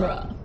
genre.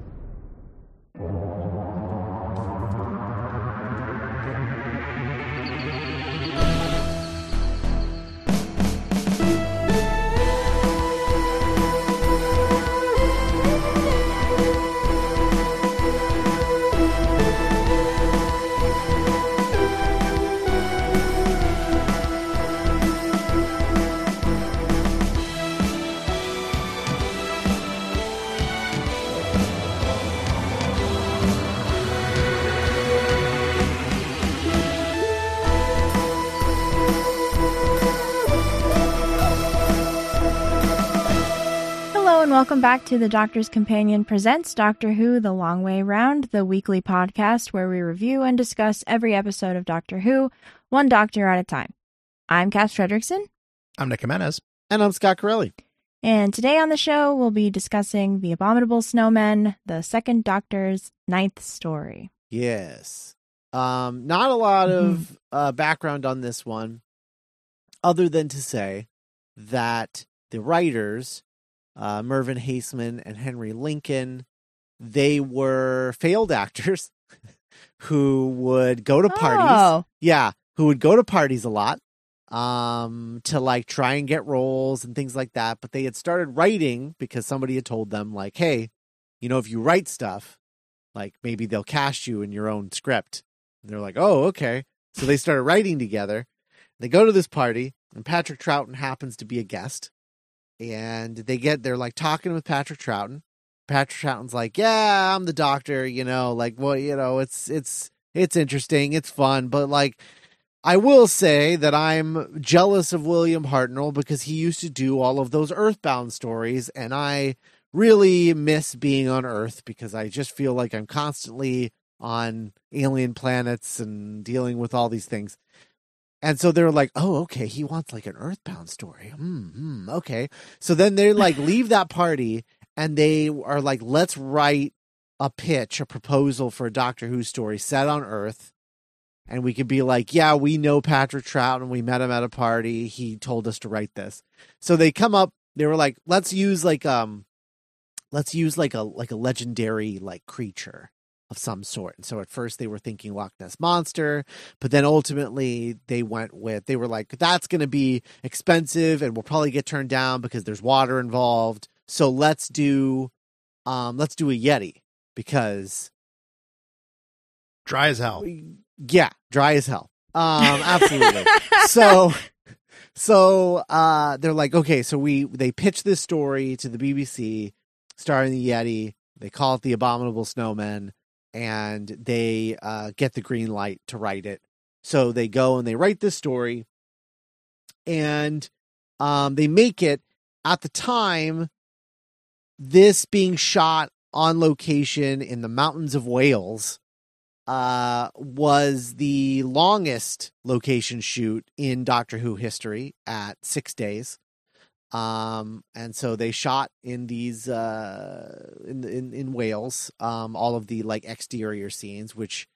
Welcome back to the Doctor's Companion presents Doctor Who The Long Way Round, the weekly podcast where we review and discuss every episode of Doctor Who, one doctor at a time. I'm Cass Fredrickson, I'm Nick Jimenez. And I'm Scott Corelli. and today on the show we'll be discussing The Abominable Snowmen, the second Doctor's ninth story. Yes. Um, not a lot of uh, background on this one, other than to say that the writers, uh, Mervyn Haisman and Henry Lincoln, they were failed actors who would go to parties. Oh, Yeah, who would go to parties a lot um to like try and get roles and things like that but they had started writing because somebody had told them like hey you know if you write stuff like maybe they'll cast you in your own script. And they're like oh okay. So they started writing together. They go to this party and patrick troughton happens to be a guest and they get they're like talking with patrick troughton patrick troughton's like yeah i'm the doctor you know like well you know it's it's it's interesting it's fun but like I will say that I'm jealous of William Hartnell because he used to do all of those Earthbound stories, and I really miss being on Earth because I just feel like I'm constantly on alien planets and dealing with all these things. And so they're like, "Oh, okay, he wants like an Earthbound story." Hmm, hmm, okay. So then they like leave that party and they are like, "Let's write a pitch, a proposal for a Doctor Who story set on Earth." and we could be like, yeah, we know Patrick Troughton we met him at a party. He told us to write this. So they come up, they were like, let's use like um let's use like a like a legendary like creature of some sort. And so at first they were thinking Loch Ness monster, but then ultimately they went with they were like, that's gonna be expensive and we'll probably get turned down because there's water involved. So let's do um let's do a Yeti because Dry as hell. yeah, dry as hell. Um, absolutely. so, so uh, they're like, okay, so we they pitch this story to the BBC, starring the Yeti. They call it the Abominable Snowmen, and they uh, get the green light to write it. So they go and they write this story, and um, they make it at the time. This being shot on location in the mountains of Wales uh was the longest location shoot in Doctor Who history at 6 days. Um and so they shot in these uh in in in Wales um all of the like exterior scenes which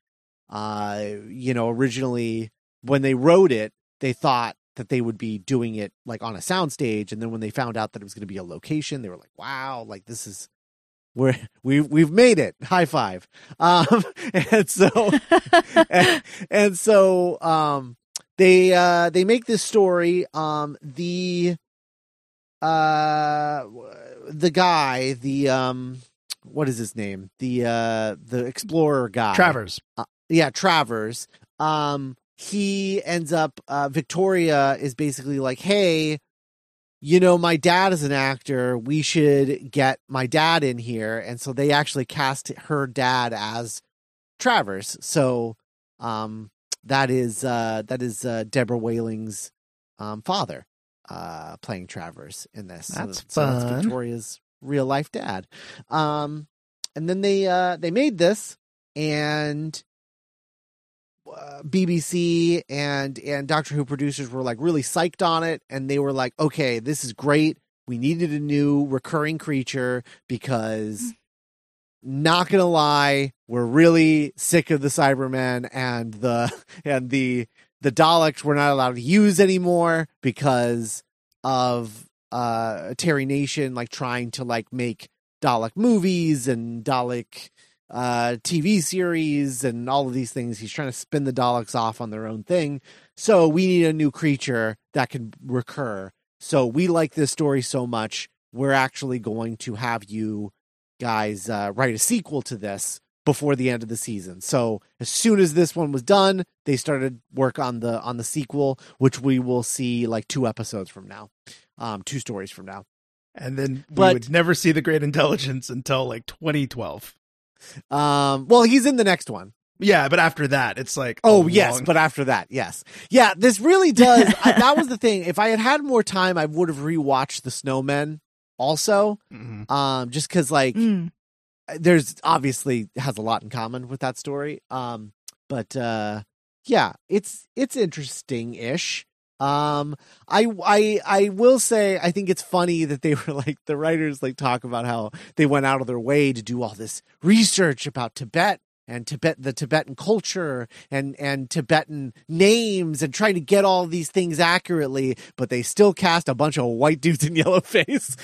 uh you know originally when they wrote it they thought that they would be doing it like on a soundstage and then when they found out that it was going to be a location they were like wow like this is we're we we've made it. High five. Um and so and, and so um they uh they make this story um the uh the guy the um what is his name? The uh the explorer guy. Travers. yeah travers. Um he ends up uh victoria is basically like hey you know my dad is an actor. We should get my dad in here. And so they actually cast her dad as travers. So um that is uh that is uh deborah Watling's um father uh playing travers in this So- That's so that's fun. victoria's real life dad um and then they uh they made this and uh, BBC and and Doctor Who producers were like really psyched on it, and they were like, "Okay, this is great. We needed a new recurring creature because, not gonna lie, we're really sick of the Cybermen and the and the the Daleks. We're not allowed to use anymore because of uh Terry Nation like trying to like make Dalek movies and Dalek uh, TV series and all of these things. He's trying to spin the Daleks off on their own thing. So we need a new creature that can recur. So we like this story so much. We're actually going to have you guys uh, write a sequel to this before the end of the season. So as soon as this one was done, they started work on the on the sequel, which we will see like two episodes from now, um, two stories from now. And then we But- would never see the Great Intelligence until like 2012. Um, well, he's in the next one. Yeah, but after that, it's like Oh a yes, but after that, yes, yeah. This really does. I, that was the thing. If I had had more time, I would have rewatched the Snowmen also. Mhm. Um, just because like Mm. There's obviously has a lot in common with that story. Um, but uh, yeah, it's it's interesting ish. Um, I I I will say I think it's funny that they were like the writers like talk about how they went out of their way to do all this research about Tibet and Tibet the Tibetan culture and and Tibetan names and trying to get all these things accurately, but they still cast a bunch of white dudes in yellow face.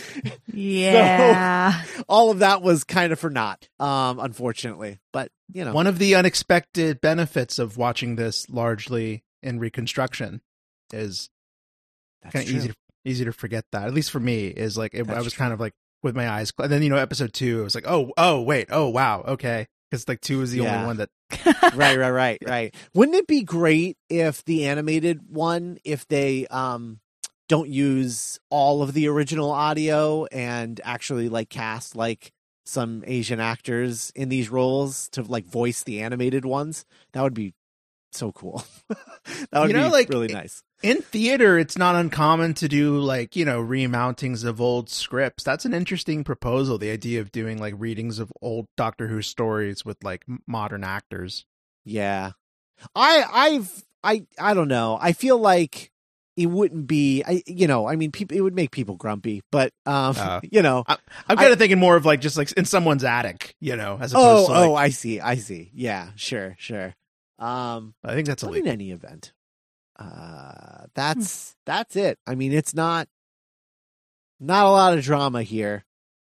Yeah. all of that was kind of for naught, um, unfortunately. But you know, One of the unexpected benefits of watching this largely in reconstruction is that's kind of easy to, easy to forget that. At least for me, is like it, I was true. kind of like with my eyes. cl- And then you know, episode two, it was like, oh, oh, wait, oh, wow, okay, because like two is the Yeah. only one that right, right, right, right. Wouldn't it be great if the animated one, if they um don't use all of the original audio and actually like cast like some Asian actors in these roles to like voice the animated ones? That would be so cool. that would You know, be like, really nice. in theater, it's not uncommon to do like you know remountings of old scripts. That's an interesting proposal. The idea of doing like readings of old Doctor Who stories with like modern actors. Yeah. I I've I I don't know. I feel like it wouldn't be I you know, I mean people it would make people grumpy, but um Uh, you know. I'm kind of thinking more of like just like in someone's attic, you know, as Oh, opposed to like, oh, I see. I see. Yeah, sure, sure. Um I think that's a in any event. Uh that's that's it. I mean, it's not not a lot of drama here.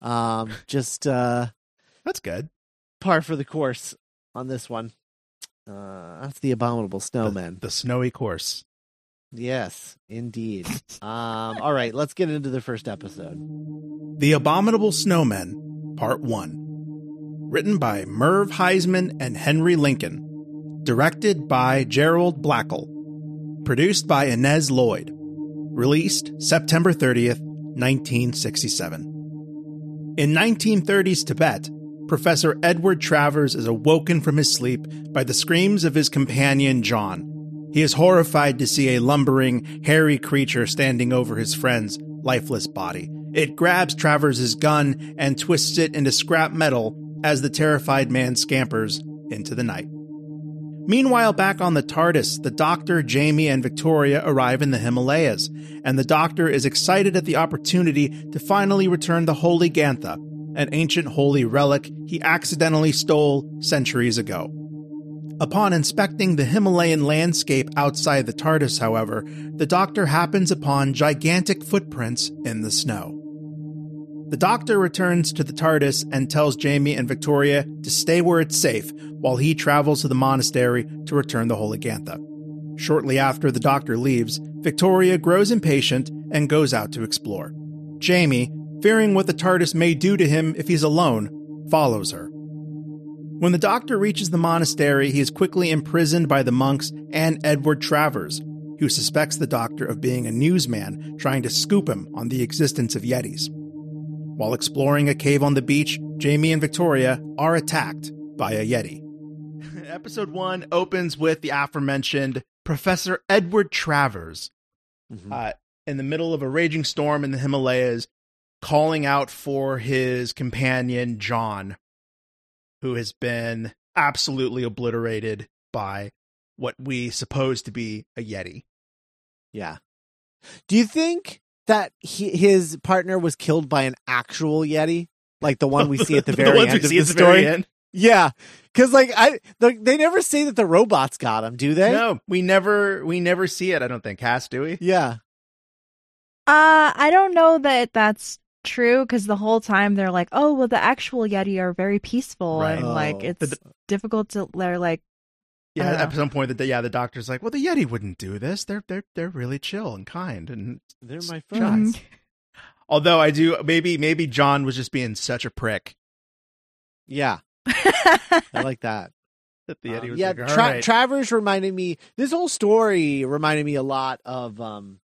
Um just uh That's good. par for the course on this one. Uh that's the abominable snowman. The snowy course. Yes, indeed. um, all right, let's get into the first episode. The Abominable Snowmen, Part 1. Written by Merv Haisman and Henry Lincoln. Directed by Gerald Blackle. Produced by Innes Lloyd. Released September 30th, 1967. In 1930s Tibet, Professor Edward Travers is awoken from his sleep by the screams of his companion John. He is horrified to see a lumbering, hairy creature standing over his friend's lifeless body. It grabs Travers's gun and twists it into scrap metal as the terrified man scampers into the night. Meanwhile, back on the TARDIS, the Doctor, Jamie, and Victoria arrive in the Himalayas, and the Doctor is excited at the opportunity to finally return the Holy Ghanta, an ancient holy relic he accidentally stole centuries ago. Upon inspecting the Himalayan landscape outside the TARDIS, however, the Doctor happens upon gigantic footprints in the snow. The Doctor returns to the TARDIS and tells Jamie and Victoria to stay where it's safe while he travels to the monastery to return the Holy Ghanta. Shortly after the Doctor leaves, Victoria grows impatient and goes out to explore. Jamie, fearing what the TARDIS may do to him if he's alone, follows her. When the Doctor reaches the monastery, he is quickly imprisoned by the monks and Edward Travers, who suspects the Doctor of being a newsman trying to scoop him on the existence of Yetis. While exploring a cave on the beach, Jamie and Victoria are attacked by a Yeti. Episode 1 opens with the aforementioned Professor Edward Travers Mhm. uh, in the middle of a raging storm in the Himalayas, calling out for his companion John, who has been absolutely obliterated by what we suppose to be a Yeti. yeah. Do you think that he, his partner was killed by an actual Yeti, like the one we see at the very ones end of see the the story? very end. Yeah, because like I, the, they never say that the robots got him, do they? No, we never we never see it. I don't think. Cass, do we? Yeah. Uh, I don't know that that's true because the whole time they're like, "Oh, well, the actual Yeti are very peaceful Right. and like Oh. it's But difficult to." They're like, I Yeah, don't at some point, that yeah, the doctor's like, "Well, the Yeti wouldn't do this. They're they're they're really chill and kind." And They're my friends. although I do, maybe maybe John was just being such a prick Yeah, I like that. that the Yeti Um, was yeah, like, "All Tra- right." Travers reminded me. This whole story reminded me a lot of. um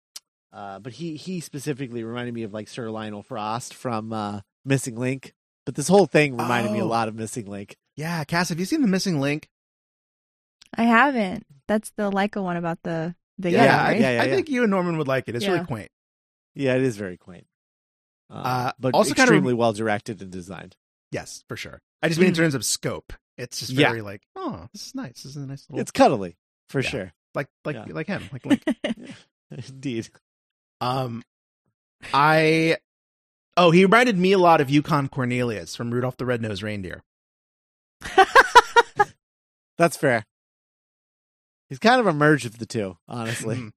uh, but he he specifically reminded me of like Sir Lionel Frost from uh, Missing Link. But this whole thing reminded me a Oh. lot of Missing Link. yeah, Cass, have you seen the missing link? "I haven't." That's the Laika one about the the yeah, Yeti, I, right? yeah, yeah, I think you and Norman would like it. It's really quaint. Yeah, it is very quaint. Uh, Uh, but also kind of- extremely well directed and designed. Yes, for sure. I just mean in Mhm. terms of scope. It's just Yeah. very like, oh, this is nice. This is a nice little. It's cuddly for Yeah. sure. like like yeah. like him, like Link. Indeed. um, I. Oh, he reminded me a lot of Yukon Cornelius from Rudolph the Red-Nosed Reindeer. That's fair. He's kind of a merge of the two, honestly. Mhm.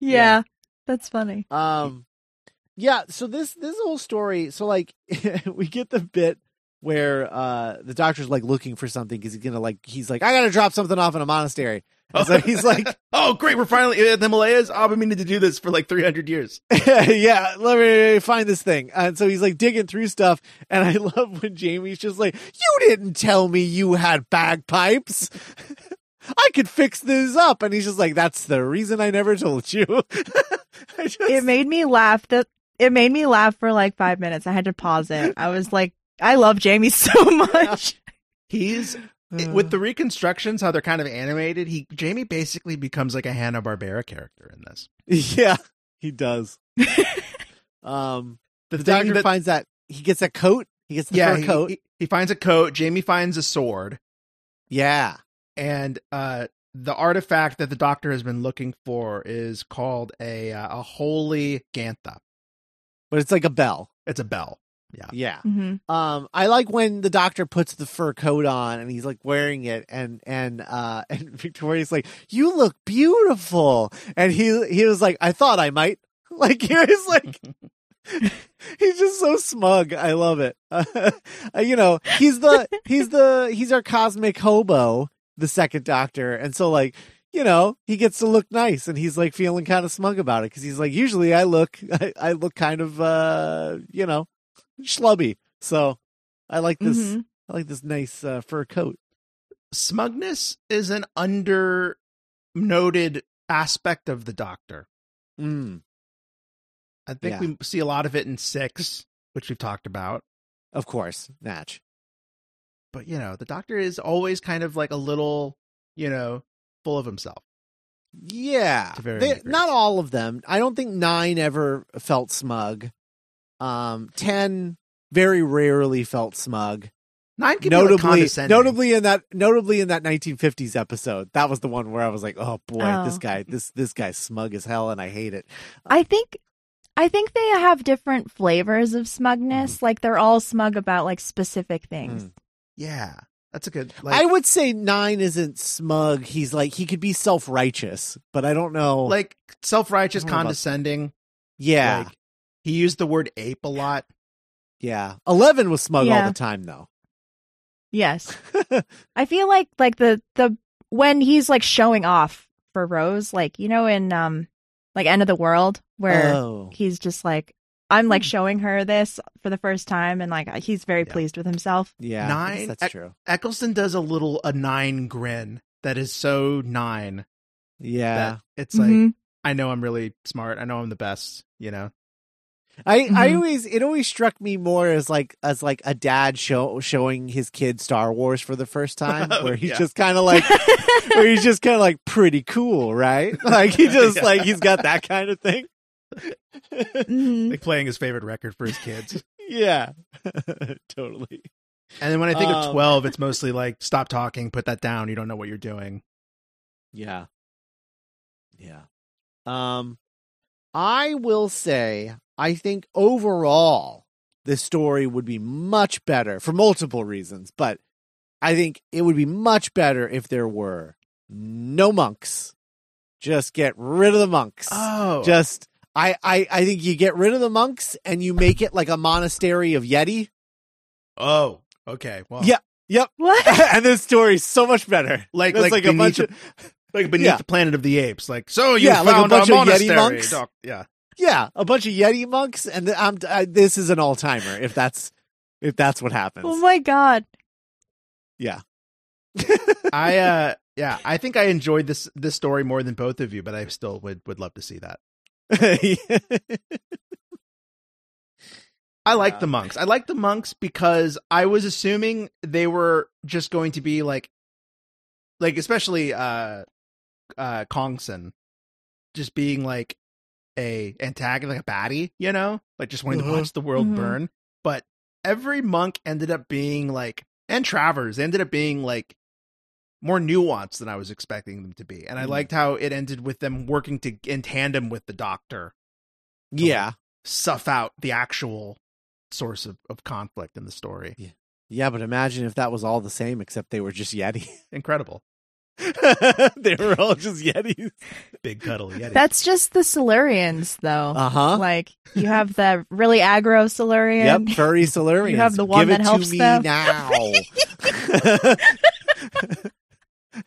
yeah, that's funny. Um, yeah. So this this whole story. So like, we get the bit where uh the doctor's like looking for something because he's gonna like he's like I gotta drop something off in a monastery. And so he's like, oh, great, we're finally in the Himalayas. Oh, I've been meaning to do this for like 300 years. yeah, let me find this thing. And so he's like digging through stuff, and I love when Jamie's just like, "You didn't tell me you had bagpipes." I could fix this up, and he's just like, "That's the reason I never told you." I just, It made me laugh. That it made me laugh for like five minutes. I had to pause it. I was like, I love Jamie so much. He's with the reconstructions, how they're kind of animated. He Jamie basically becomes like a Hanna Barbera character in this. Yeah, he does. um, The, the doctor that- finds that he gets a coat. He gets the yeah, fur he, coat. he, he finds a coat. Jamie finds a sword, yeah, and uh, the artifact that the doctor has been looking for is called a uh, a holy ghanta. but it's like a bell. It's a bell. Yeah. Yeah. hmm Um, I like when the doctor puts the fur coat on and he's like wearing it, and and uh, and Victoria's like, "You look beautiful," and he he was like, "I thought I might." Like he was like, he's just so smug. I love it. Uh, you know, he's the he's the he's our cosmic hobo, the second Doctor, and so like. You know, he gets to look nice, and he's like feeling kind of smug about it because he's like, usually I look, I, I look kind of, uh, you know, schlubby. So I like this. Mhm. I like this nice uh, fur coat. Smugness is an under noted aspect of the doctor. Mm, I think Yeah. we see a lot of it in six, which we've talked about. of course, Natch. But you know, the doctor is always kind of like a little, you know, full of himself. Yeah, They- not all of them. I don't think nine ever felt smug. Um, ten very rarely felt smug. Nine can be like Notably, notably in that, notably in that 1950s episode, that was the one where I was like, "Oh boy, Oh. this guy, this this guy's smug as hell, and I hate it." I think I think they have different flavors of smugness. Like they're all smug about like specific things. Mm. Yeah, that's a good. Like, I would say nine isn't smug. He's like he could be self righteous, but I don't know. like self righteous, I about- condescending. yeah, Like, he used the word ape a lot. yeah. Eleven was smug all the time, though. Yes. I feel like like the the when he's like showing off for Rose, like you know in um like End of the World where oh, he's just like I'm like Hmm. showing her this for the first time and like he's very Yeah. pleased with himself. yeah. Nine- that's I- true. Eccleston does a little a nine grin that is so nine Yeah, that it's like Mhm. I know I'm really smart. I know I'm the best. You know. I I Mhm. always it always struck me more as like as like a dad show showing his kid Star Wars for the first time, Oh, where he's yeah. just kind of like where he's just kind of like pretty cool, right? Like he just Yeah. like he's got that kind of thing. Mhm. Like playing his favorite record for his kids. yeah, totally. and then when I think of Um, twelve, it's mostly like stop talking, put that down. You don't know what you're doing. Yeah. Yeah. Um I will say I think overall the story would be much better for multiple reasons, but I think it would be much better if there were no monks. Just get rid of the monks. Oh, Just I, I I think you get rid of the monks and you make it like a monastery of Yeti. Oh, okay. Well, Yeah. Yep. What? and this story's so much better. like That's like, like a beneath bunch the, of like beneath Yeah. the planet of the apes. Like so, you Yeah, like a found bunch of Yeti monks. Doc- yeah, yeah, a bunch of Yeti monks, and th- I'm I, this is an all timer. If that's if that's what happens. oh my god. yeah. I uh, yeah, I think I enjoyed this this story more than both of you, but I still would would love to see that. I like Yeah. the monks. I like the monks because I was assuming they were just going to be like, like especially uh, uh, Khrisong, just being like a antagonist, like a baddie, you know, like just wanting Uh-huh. to watch the world Mhm. burn. But every monk ended up being like, and Travers ended up being like more nuanced than I was expecting them to be, and I Mm. liked how it ended with them working to in tandem with the Doctor yeah. suff out the actual source of, of conflict in the story. Yeah, but imagine if that was all the same except they were just Yeti. Incredible. they were all just Yetis. Big cuddle Yeti. That's just the Silurians, though. Uh-huh. Like you have the really aggro Silurian. Yep, furry Silurians. You have the one Give that it helps to me them. now.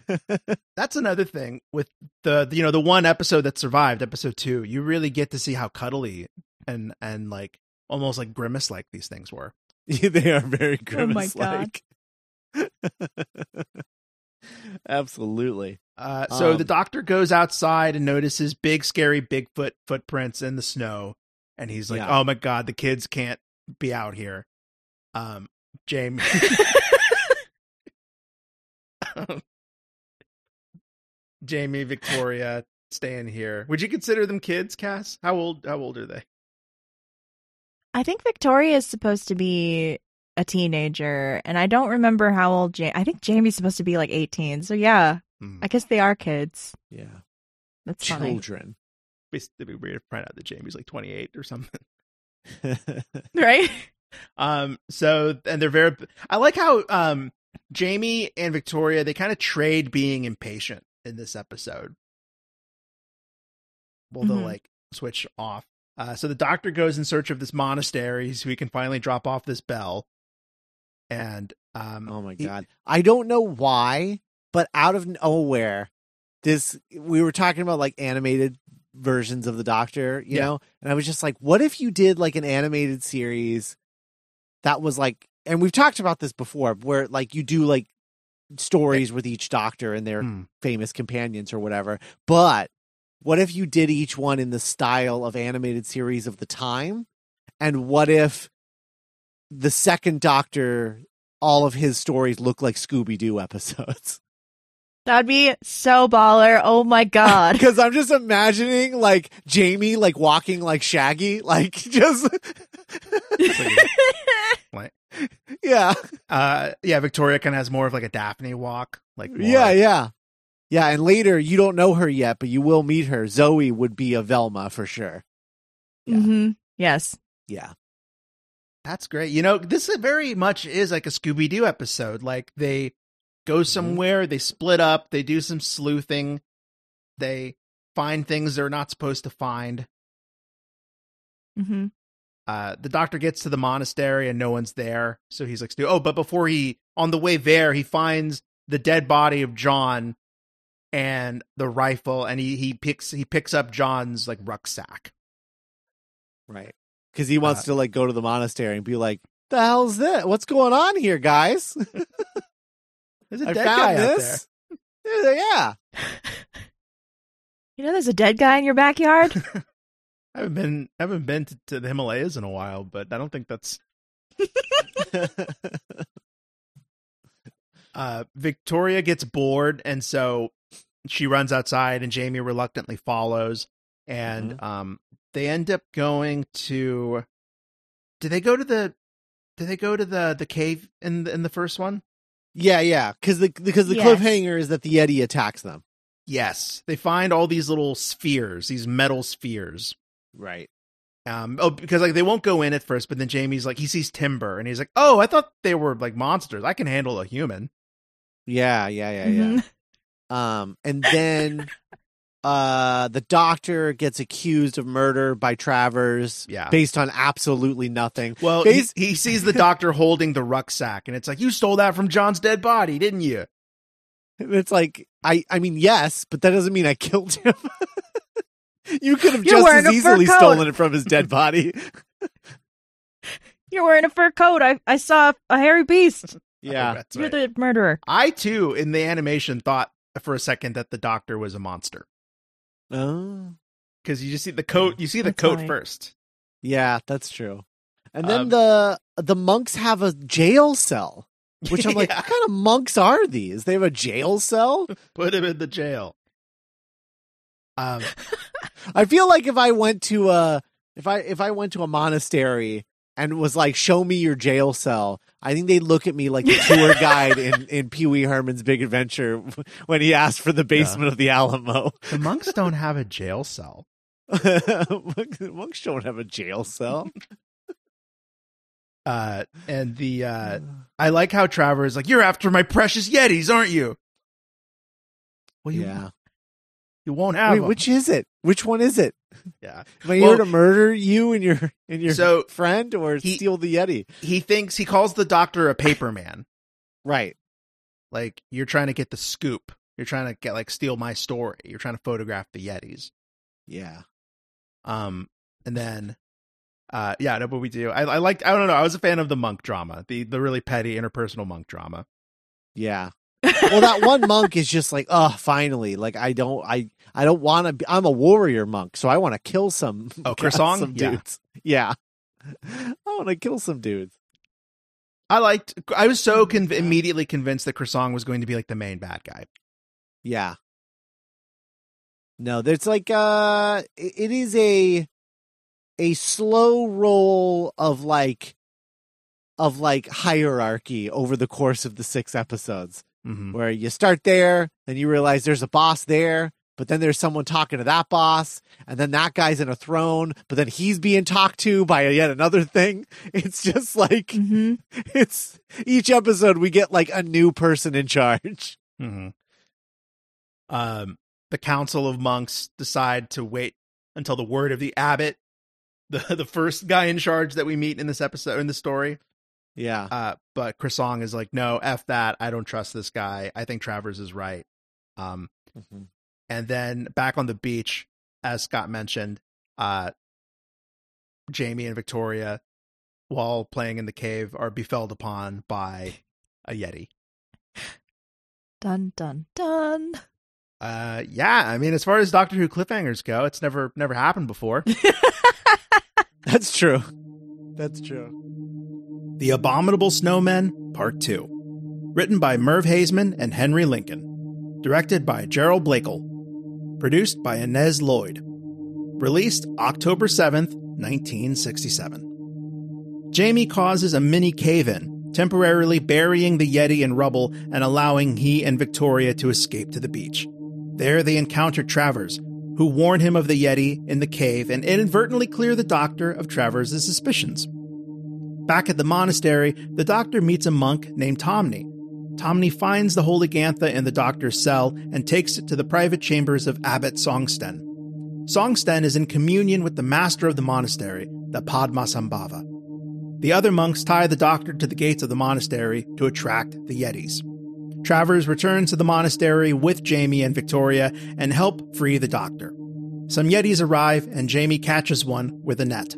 That's another thing with the you know the one episode that survived, episode two. You really get to see how cuddly and and like almost like grimace like these things were. they are very Oh grimace like. Absolutely. Uh, so Um, the doctor goes outside and notices big scary Bigfoot footprints in the snow, and he's like, Yeah. "Oh my god, the kids can't be out here." Um, Jamie. Jamie, Victoria, staying here. Would you consider them kids, Cass? How old? How old are they? I think Victoria is supposed to be a teenager, and I don't remember how old Jamie. I think Jamie's supposed to be like 18. So yeah, Hmm. I guess they are kids. Yeah. That's funny. Children. It'd be weird to find out that Jamie's like 28 or something. Right? Um, so and they're very. I like how um Jamie and Victoria they kind of trade being impatient in this episode. Well, they'll Mhm. like switch off. Uh, so the doctor goes in search of this monastery so he can finally drop off this bell. And um, oh my he- god. I don't know why, but out of nowhere, this we were talking about like animated versions of the Doctor, you Yeah. know, and I was just like, what if you did like an animated series that was like, and we've talked about this before, where like you do like stories with each Doctor and their Hmm. famous companions or whatever, but what if you did each one in the style of animated series of the time? And what if the second Doctor, all of his stories look like Scooby Doo episodes? That'd be so baller. Oh my god. Because I'm just imagining like Jamie like walking like Shaggy, like just Like, yeah, uh, yeah, Victoria kind of has more of like a Daphne walk. Like, more- yeah, yeah, yeah. And later, you don't know her yet, but you will meet her. Zoe would be a Velma for sure. Yeah. hmm Yes. Yeah, That's great. You know, this is very much is like a Scooby Doo episode. Like they go somewhere, they split up, they do some sleuthing, they find things they're not supposed to find. hmm Uh, the doctor gets to the monastery and no one's there, so he's like, "Oh!" But before he, on the way there, he finds the dead body of John and the rifle, and he he picks he picks up John's like rucksack. right. Because he wants Uh, to like go to the monastery and be like, "The hell's this? What's going on here, guys? There's a I dead found guy out there. Yeah, You know, there's a dead guy in your backyard. I haven't been I haven't been to, to the Himalayas in a while, but I don't think that's uh Victoria gets bored and so she runs outside and Jamie reluctantly follows and um they end up going to do they go to the do they go to the the cave in the, in the first one? yeah, yeah. Because the because the Yes. cliffhanger is that the Yeti attacks them. Yes. They find all these little spheres, these metal spheres. Right. Um, oh, because like they won't go in at first, but then Jamie's like he sees timber and he's like, "Oh, I thought they were like monsters. I can handle a human." Yeah, yeah, yeah, yeah. Mhm. Um, and then uh, the doctor gets accused of murder by Travers. Yeah. based on absolutely nothing. Well, he, he sees the doctor holding the rucksack, and it's like, you stole that from John's dead body, didn't you? And It's like I, I mean, yes, but that doesn't mean I killed him. you could have You're just as easily coat. stolen it from his dead body. You're wearing a fur coat. I I saw a hairy beast. yeah, that's You're right. the murderer. I too, in the animation, thought for a second that the doctor was a monster oh, because you just see the coat. You see the That's coat funny. first. yeah, that's true. And then Um, the the monks have a jail cell, which I'm like, Yeah. what kind of monks are these? They have a jail cell. put him in the jail. Um, I feel like if I went to a if I if I went to a monastery and was like, "Show me your jail cell," I think they'd look at me like the tour guide in in Pee Wee Herman's Big Adventure when he asked for the basement of the Alamo. the monks don't have a jail cell. Monks don't have a jail cell. Uh, and the uh, I like how Travers like, "You're after my precious Yetis, aren't you?" Well, you, yeah. You won't have Wait, 'em. which is it? Which one is it? Yeah, Am I Well- here to murder you and your and your So, friend, or he- steal the Yeti? he thinks he calls the doctor a paper man. Right. Like you're trying to get the scoop. You're trying to get like steal my story. You're trying to photograph the Yetis. Yeah. Um, and then, uh, yeah, no, what we do. I, I liked. I don't know. I was a fan of the monk drama, the the really petty interpersonal monk drama. Yeah. Well, that one monk is just like, oh, finally. Like, I don't, I, I don't want to. be I'm a warrior monk, so I want to kill some. Oh, Khrisong? some Yeah. dudes. Yeah. I want to kill some dudes. I liked. I was so conv- immediately convinced that Croissant was going to be like the main bad guy. Yeah. No, there's like, uh, it, it is a, a slow roll of like, of like hierarchy over the course of the six episodes. Hmm where you start there, then you realize there's a boss there, but then there's someone talking to that boss, and then that guy's in a throne, but then he's being talked to by yet another thing. It's just like Mm-hmm. it's each episode we get like a new person in charge. hmm Um, the council of monks decide to wait until the word of the abbot, the the first guy in charge that we meet in this episode in the story. Yeah. Uh, but Croissant is like, no, f that. I don't trust this guy. I think Travers is right. Um, and then back on the beach, as Scott mentioned, uh, Jamie and Victoria, while playing in the cave, are befelled upon by a yeti. Dun dun dun. Uh, yeah, I mean, as far as Doctor Who cliffhangers go, it's never never happened before. That's true. That's true. The Abominable Snowmen, Part Two, written by Merv Haisman and Henry Lincoln, directed by Gerald Blakel, produced by Innes Lloyd, released October seventh, nineteen sixty-seven. Jamie causes a mini cave-in, temporarily burying the Yeti in rubble and allowing he and Victoria to escape to the beach. There they encounter Travers, who warn him of the Yeti in the cave and inadvertently clear the doctor of Travers' suspicions. Back at the monastery, the doctor meets a monk named Thonmi. Thonmi finds the Holy Gantha in the doctor's cell and takes it to the private chambers of Abbot Songtsen. Songtsen is in communion with the master of the monastery, the Padmasambhava. The other monks tie the doctor to the gates of the monastery to attract the Yetis. Travers returns to the monastery with Jamie and Victoria and help free the doctor. Some Yetis arrive and Jamie catches one with a net.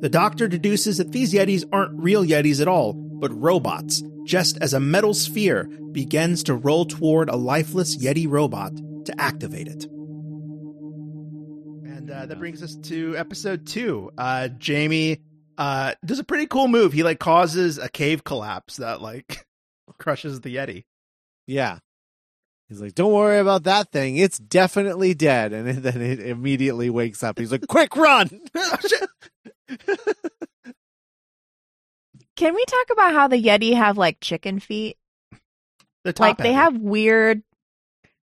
The doctor deduces that these Yetis aren't real Yetis at all, but robots, just as a metal sphere begins to roll toward a lifeless Yeti robot to activate it. And uh, that brings us to episode two. Uh, Jamie uh, does a pretty cool move. He like causes a cave collapse that like crushes the Yeti. Yeah. He's like, don't worry about that thing. It's definitely dead. And then it immediately wakes up. He's like, quick run. Can we talk about how the Yeti have like chicken feet? Top like they have weird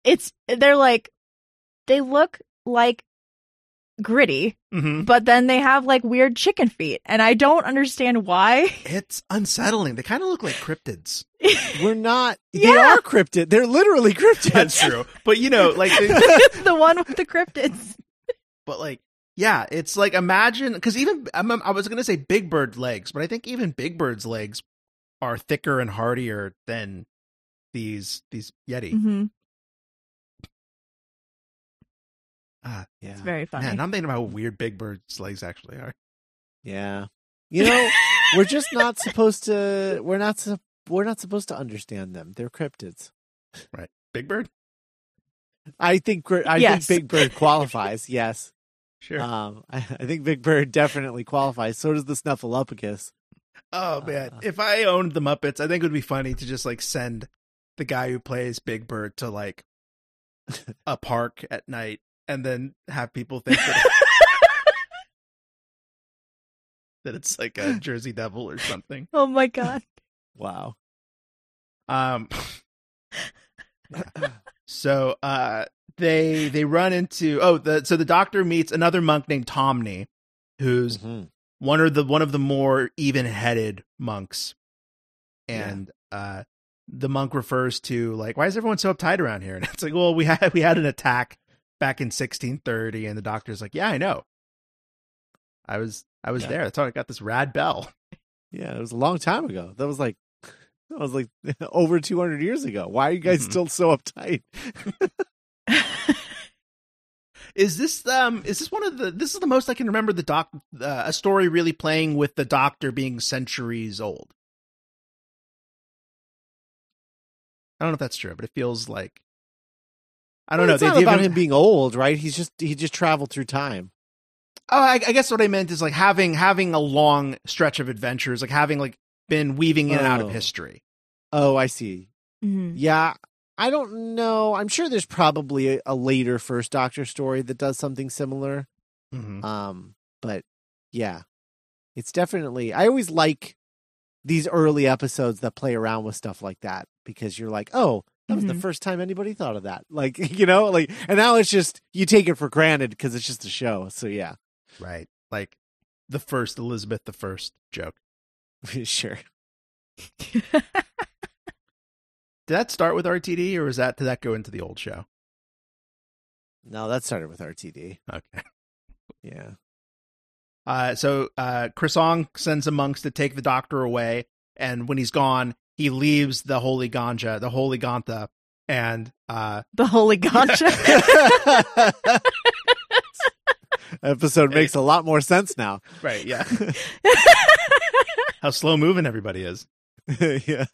it's they're like they look like gritty, hmm but then they have like weird chicken feet, and I don't understand why. It's unsettling. They kind of look like cryptids. We're not. They Yeah. are cryptid. They're literally cryptids. That's true. But you know, like, they- the one with the cryptids. but like, yeah, it's like imagine because even I'm, I was gonna say Big Bird legs, but I think even Big Bird's legs are thicker and hardier than these these Yeti. hmm Ah, Yeah. It's very funny. man, I'm thinking about how weird Big Bird's legs actually are. Yeah. You know, we're just not supposed to. We're not. sup- We're not supposed to understand them. They're cryptids. Right? Big Bird, I think. gr- I Yes. think Big Bird qualifies. Yes. Sure. Um. I, I think Big Bird definitely qualifies. So does the Snuffleupagus. oh man, uh, if I owned the Muppets, I think it would be funny to just like send the guy who plays Big Bird to like a park at night and then have people think that, that it's like a Jersey Devil or something. oh my god. Wow. Um so uh they they run into oh the so the doctor meets another monk named Thonmi who's Mhm. one of the one of the more even-headed monks and uh the monk refers to like why is everyone so uptight around here and it's like well we had we had an attack back in 1630 and the doctor's like yeah i know i was i was Yeah. there that's how i got this rad bell Yeah, it was a long time ago. That was like. That was like over 200 years ago. Why are you guys Mhm. still so uptight? is this um is this one of the this is the most i can remember the doc uh, a story really playing with the doctor being centuries old i don't know if that's true but it feels like i don't Well, know It's they not give about him- him being old, right? He's just he just traveled through time. Oh, I, I guess what I meant is like having having a long stretch of adventures, like having like been weaving in and out of Oh. history. Oh, I see. Mhm. Yeah, I don't know. I'm sure there's probably a, a later First Doctor story that does something similar. Mm-hmm. Um, but yeah, it's definitely. I always like these early episodes that play around with stuff like that because you're like, oh, that was the Mhm. first time anybody thought of that. Like, you know, like, and now it's just you take it for granted because it's just a show. So yeah, Right, like the first Elizabeth the First joke. sure. Did that start with RTD, or was that did that go into the old show? No, that started with RTD. Okay. Yeah. Uh, so uh, Khrisong sends the monks to take the doctor away, and when he's gone, he leaves the holy ganja, the holy ghanta, and uh, The holy ganja. Episode makes a lot more sense now. right, yeah, how slow moving everybody is. yeah.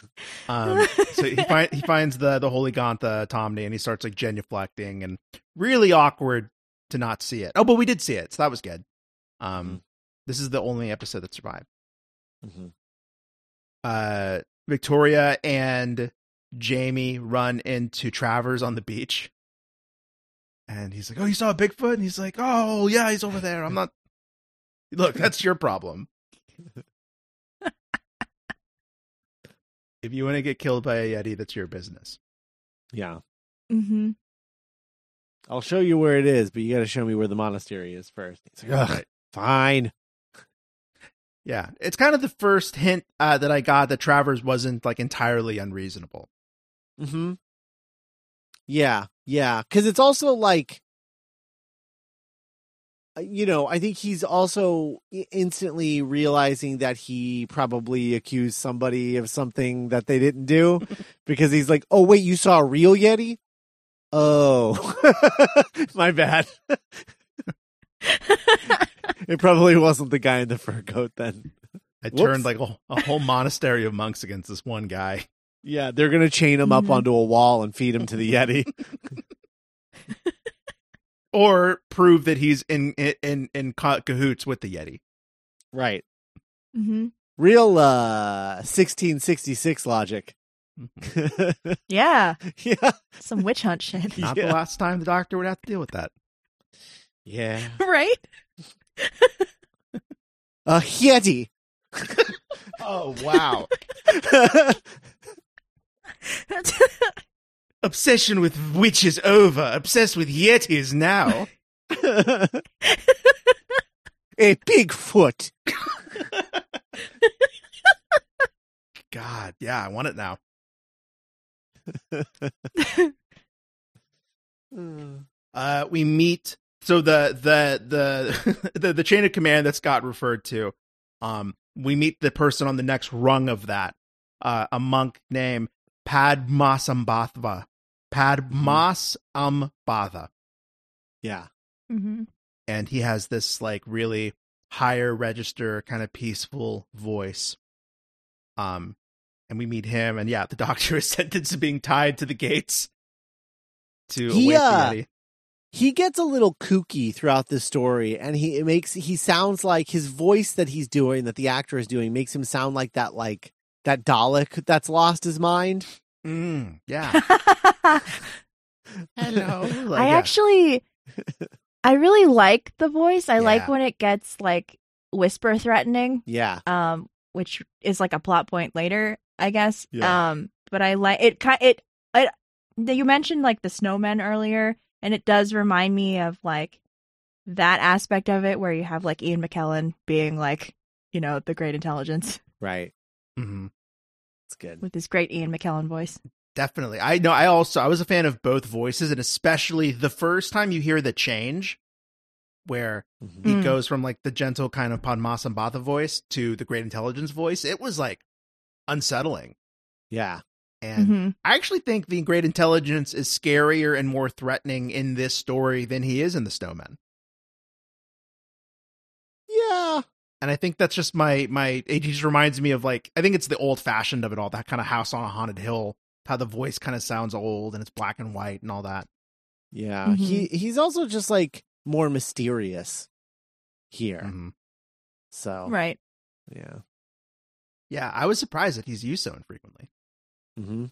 Um, so he find, he finds the the holy ghanta Thonmi, and he starts like genuflecting, and really awkward to not see it. Oh, but we did see it, so that was good. Um, this is the only episode that survived. Mm-hmm. Uh, Victoria and Jamie run into Travers on the beach, and he's like, "Oh, you saw a Bigfoot?" And he's like, "Oh, yeah, he's over there. I'm not." Look, that's your problem. if you want to get killed by a yeti, that's your business. Yeah. hmm I'll show you where it is, but you got to show me where the monastery is first. He's like, Ugh, Right. fine. Yeah, it's kind of the first hint uh, that I got that Travers wasn't like entirely unreasonable. hmm Yeah, yeah, because it's also like, you know, I think he's also instantly realizing that he probably accused somebody of something that they didn't do, because he's like, "Oh wait, you saw a real yeti? Oh, my bad. it probably wasn't the guy in the fur coat then." I Whoops. turned like a, a whole monastery of monks against this one guy. Yeah, they're gonna chain him up Mhm. onto a wall and feed him to the yeti. Or prove that he's in in in ca- cahoots with the Yeti. right. Mm-hmm. Real uh 1666 logic. Yeah. yeah. Some witch hunt shit. Not Yeah. the last time the doctor would have to deal with that. Yeah. right? A yeti. Oh wow! Obsession with witches over. Obsessed with Yetis now. a Bigfoot. God, yeah, I want it now. Uh, we meet so the the the the, the chain of command that Scott referred to. Um, we meet the person on the next rung of that, uh, a monk named Padmasambhava. Padmasambhava. yeah. hmm and he has this like really higher register kind of peaceful voice um and we meet him and yeah the doctor is sentenced to being tied to the gates to He, await uh, he gets a little kooky throughout this story and he it makes he sounds like his voice that he's doing that the actor is doing makes him sound like that like that Dalek that's lost his mind. Mm, yeah I hello Like, yeah. actually, I really like the voice. I like when it gets like whisper threatening, Yeah. um, which is like a plot point later, I guess. Yeah. Um, but I like it. It, it. You mentioned like the snowmen earlier, and it does remind me of like that aspect of it where you have like Ian McKellen being like, you know, the great intelligence Right. Mm-hmm. It's good. with his great Ian McKellen voice. Definitely i know i also i was a fan of both voices and especially the first time you hear the change where Mhm. he Mm. goes from like the gentle kind of Padmasambhava voice to the great intelligence voice it was like unsettling Yeah. and hmm I actually think the Great Intelligence is scarier and more threatening in this story than he is in the Snowmen. Yeah. And I think that's just my my it just reminds me of like I think it's the old fashioned of it all, that kind of house on a haunted hill, how the voice kind of sounds old and it's black and white and all that. Yeah. Mhm. He he's also just like more mysterious here. Mhm. So Right. yeah. Yeah, I was surprised that he's used so infrequently. Mm-hmm.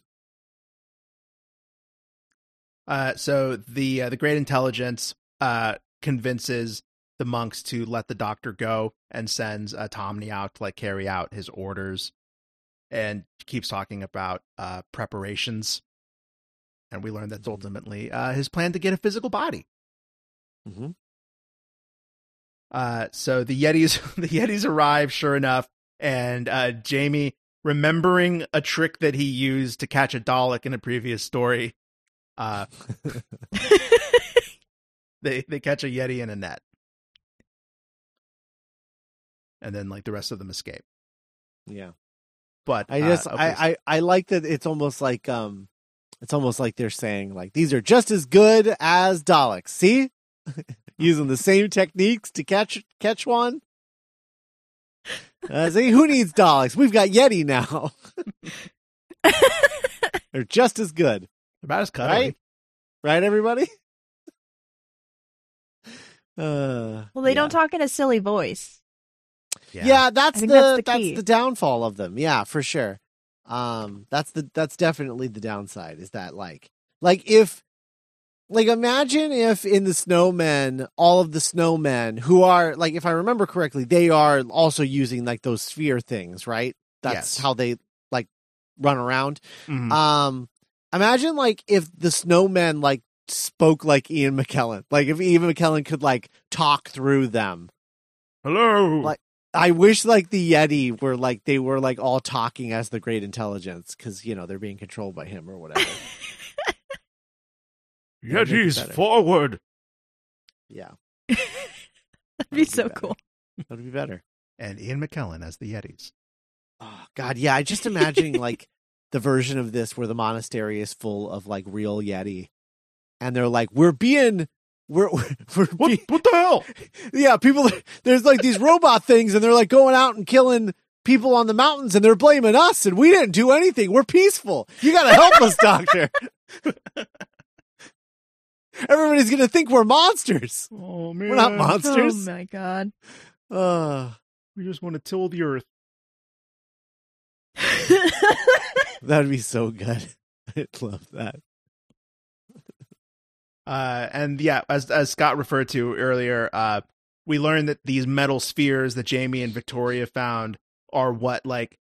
Uh, so the uh, the Great Intelligence uh convinces the monks to let the doctor go and sends uh, Thonmi out to like carry out his orders, and keeps talking about uh preparations. And we learn that's ultimately uh, his plan to get a physical body. Mm-hmm. Uh, so the Yetis the Yetis arrive, sure enough, and uh, Jamie, remembering a trick that he used to catch a Dalek in a previous story, uh, they they catch a Yeti in a net, and then like the rest of them escape. Yeah. But I uh, just of I, I I like that it's almost like um it's almost like they're saying like these are just as good as Daleks. See? Using the same techniques to catch catch one. Uh, see who needs Daleks? We've got Yeti now. they're just as good. about as cuddly. Right? Right, everybody? Uh, Well, they yeah. don't talk in a silly voice. Yeah, that's the that's the that's key. the downfall of them. Yeah, for sure. Um, that's the that's definitely the downside. Is that like like if like imagine if in the snowmen all of the snowmen who are like if I remember correctly they are also using like those sphere things, right? That's Yes. how they like run around. Mhm. Um, imagine like if the snowmen like spoke like Ian McKellen, like if Ian McKellen could like talk through them. Hello. Like- I wish like the Yeti were like they were like all talking as the great intelligence because you know they're being controlled by him or whatever. That'd Yetis forward. yeah, That'd be be so better. cool. that'd be better. And Ian McKellen as the Yetis. Oh God, yeah. I just imagine like the version of this where the monastery is full of like real Yeti, and they're like, "We're being." We're we're What, be- what the hell? yeah, people. There's like these robot things, and they're like going out and killing people on the mountains, and they're blaming us, and we didn't do anything. We're peaceful. You got to help us, doctor. Everybody's gonna think we're monsters. Oh man, We're not monsters. Oh my god. Uh, We just want to till the earth. that'd be so good. I'd love that. Uh, and yeah, as as Scott referred to earlier, uh, we learned that these metal spheres that Jamie and Victoria found are what like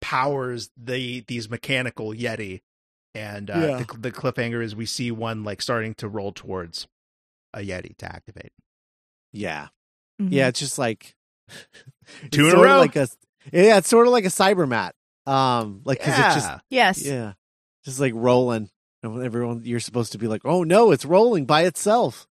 powers the these mechanical Yeti. And uh, Yeah. the, the cliffhanger is we see one like starting to roll towards a Yeti to activate. Yeah, Mhm. Yeah, it's just like Two it's in a sorta row. Like a, yeah, it's sort of like a cyber mat. Um, like because yeah. it's just Yes. yeah, just like rolling. And everyone, you're supposed to be like, oh no, it's rolling by itself.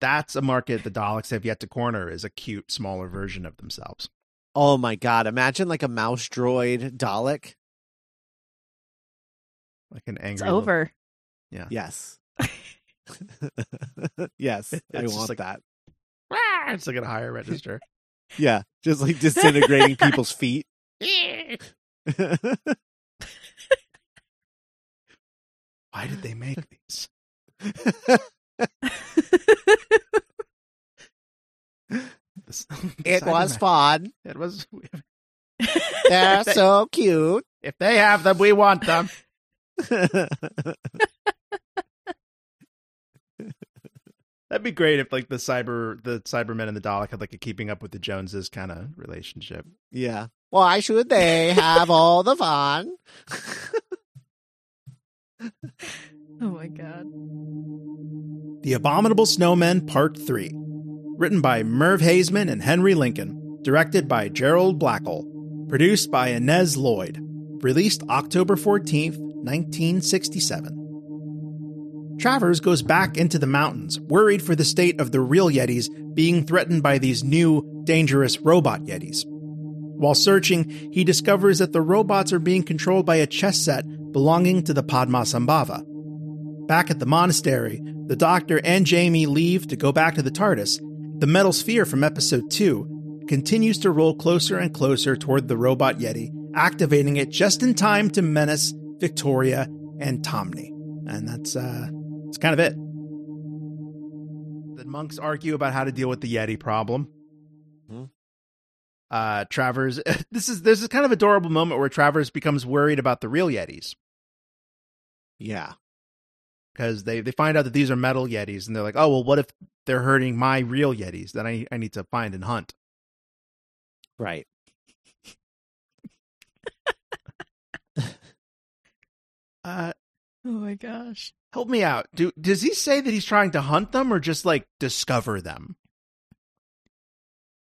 That's a market the Daleks have yet to corner is a cute, smaller version of themselves. Oh my god! Imagine like a mouse droid Dalek. Like an angry It's little- over. Yes. yes, I It's just want like- that. Ah, It's like a higher register. Yeah, just like disintegrating people's feet. Why did they make these? This- it was fun. It was. They're so cute. If they have them, we want them. That'd be great if like the cyber the Cybermen and the Dalek had like a keeping up with the Joneses kind of relationship. yeah. Why should they have all the fun? Oh my god. The Abominable Snowmen Part 3. Written by Merv Haisman and Henry Lincoln. Directed by Gerald Blackall. Produced by Innes Lloyd. Released October 14th, 1967. Travers goes back into the mountains, worried for the state of the real Yetis being threatened by these new, dangerous robot Yetis. While searching, he discovers that the robots are being controlled by a chess set belonging to the Padmasambhava. Back at the monastery, the doctor and Jamie leave to go back to the TARDIS. The metal sphere from episode 2 continues to roll closer and closer toward the robot Yeti, activating it just in time to menace Victoria and Thonmi. And that's uh that's kind of it. The monks argue about how to deal with the Yeti problem. Uh Travers this is this is kind of adorable moment where Travers becomes worried about the real Yetis Yeah. because they, they find out that these are metal yetis and they're like, oh well, what if they're hurting my real yetis that I I need to find and hunt? Right. Uh, Oh my gosh. help me out. Do does he say that he's trying to hunt them or just like discover them?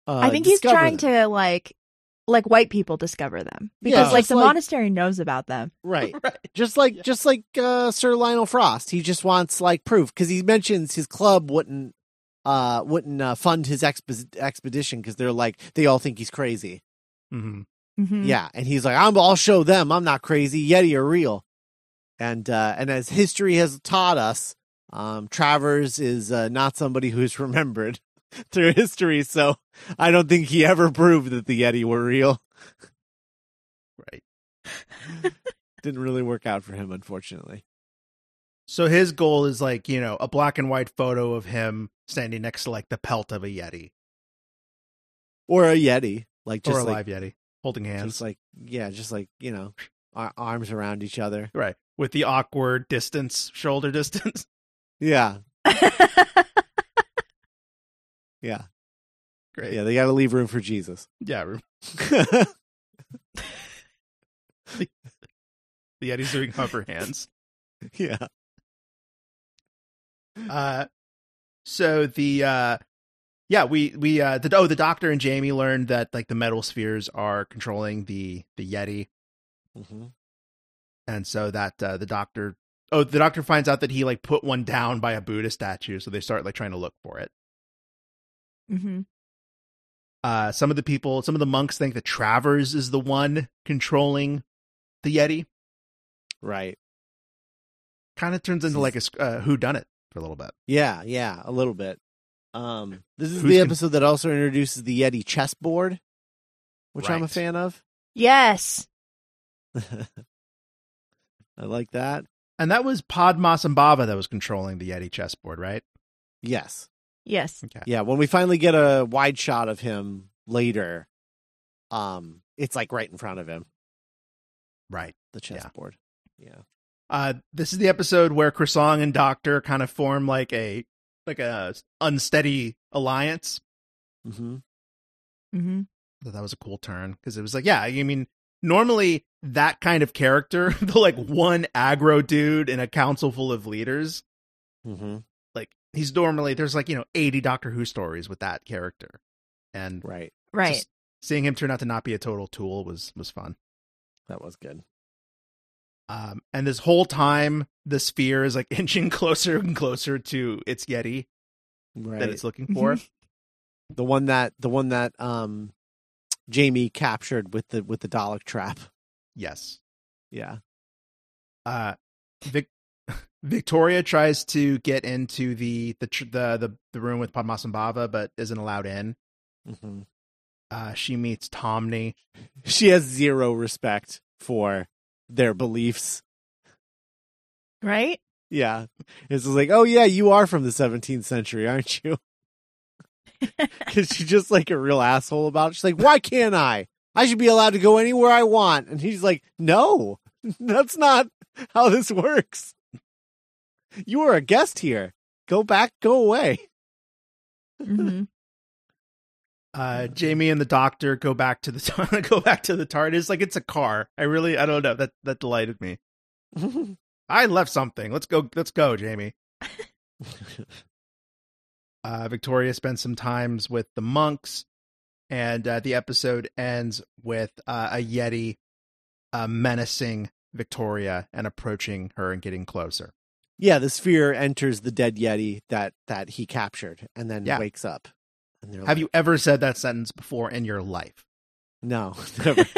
Uh, I think he's trying them. to like like white people discover them Yeah, because like the like- monastery knows about them. right. right. Just like just like uh, Sir Lionel Frost, he just wants like proof because he mentions his club wouldn't uh wouldn't uh, fund his exp- expedition because they're like they all think he's crazy. hmm Mhm. Yeah, and he's like, I'm, I'll show them I'm not crazy. Yeti are real. And uh, and as history has taught us, um, Travers is uh, not somebody who's remembered through history. So I don't think he ever proved that the Yeti were real. Right. Didn't really work out for him, unfortunately. So his goal is like you know a black and white photo of him standing next to like the pelt of a yeti Or a Yeti, like or just a like live yeti holding hands, just like yeah, just like you know, ar- arms around each other. right, with the awkward distance, shoulder distance. Yeah, yeah, Great. yeah. They got to leave room for Jesus. Yeah. Room. the yeti's doing hover hands. yeah. Uh, so the uh, yeah, we we uh, the oh the doctor and Jamie learned that like the metal spheres are controlling the the Yeti, hmm and so that uh, the doctor oh the doctor finds out that he like put one down by a Buddha statue, so they start like trying to look for it. Hmm Uh, some of the people, some of the monks think that Travers is the one controlling the Yeti. Right. Kind of turns into like a uh, who done it for a little bit. Yeah, yeah, a little bit. Um, this is Who's the con- episode that also introduces the Yeti chessboard, which I'm a fan of. Yes. I like that. And that was Padmasambhava that was controlling the Yeti chessboard, right? Yes. Yes. Okay. Yeah, when we finally get a wide shot of him later, um, it's like right in front of him, Right. the chessboard. Yeah. Uh, this is the episode where Khrisong and Doctor kind of form like a like a unsteady alliance. Mm-hmm. hmm Thought that was a cool turn because it was like, yeah, I mean, normally that kind of character, the like one aggro dude in a council full of leaders, Mm-hmm. Like he's normally there's like you know 80 Doctor Who stories with that character, and Right. Right. seeing him turn out to not be a total tool was was fun. That was good. Um, and this whole time, the sphere is like inching closer and closer to its Yeti Right. that it's looking for. the one that the one that um Jamie captured with the with the Dalek trap. yes. Yeah. Uh, Vic- Victoria tries to get into the the tr- the the, the room with Padmasambhava, but isn't allowed in. hmm Uh, she meets Thonmi. She has zero respect for their beliefs. Right? Yeah. It's just like, oh yeah, you are from the 17th century, aren't you? Because she's just like a real asshole about it. She's like, why can't I? I should be allowed to go anywhere I want. And he's like, no, that's not how this works. You are a guest here. Go back, go away. hmm Uh, Jamie and the Doctor go back to the go back to the TARDIS like it's a car. I really I don't know that that delighted me. I left something. Let's go. Let's go, Jamie. Uh, Victoria spends some times with the monks, and uh, the episode ends with uh, a Yeti uh, menacing Victoria and approaching her and getting closer. Yeah, the sphere enters the dead Yeti that that he captured and then Yeah. wakes up. And Have like, you ever said that sentence before in your life? No, never.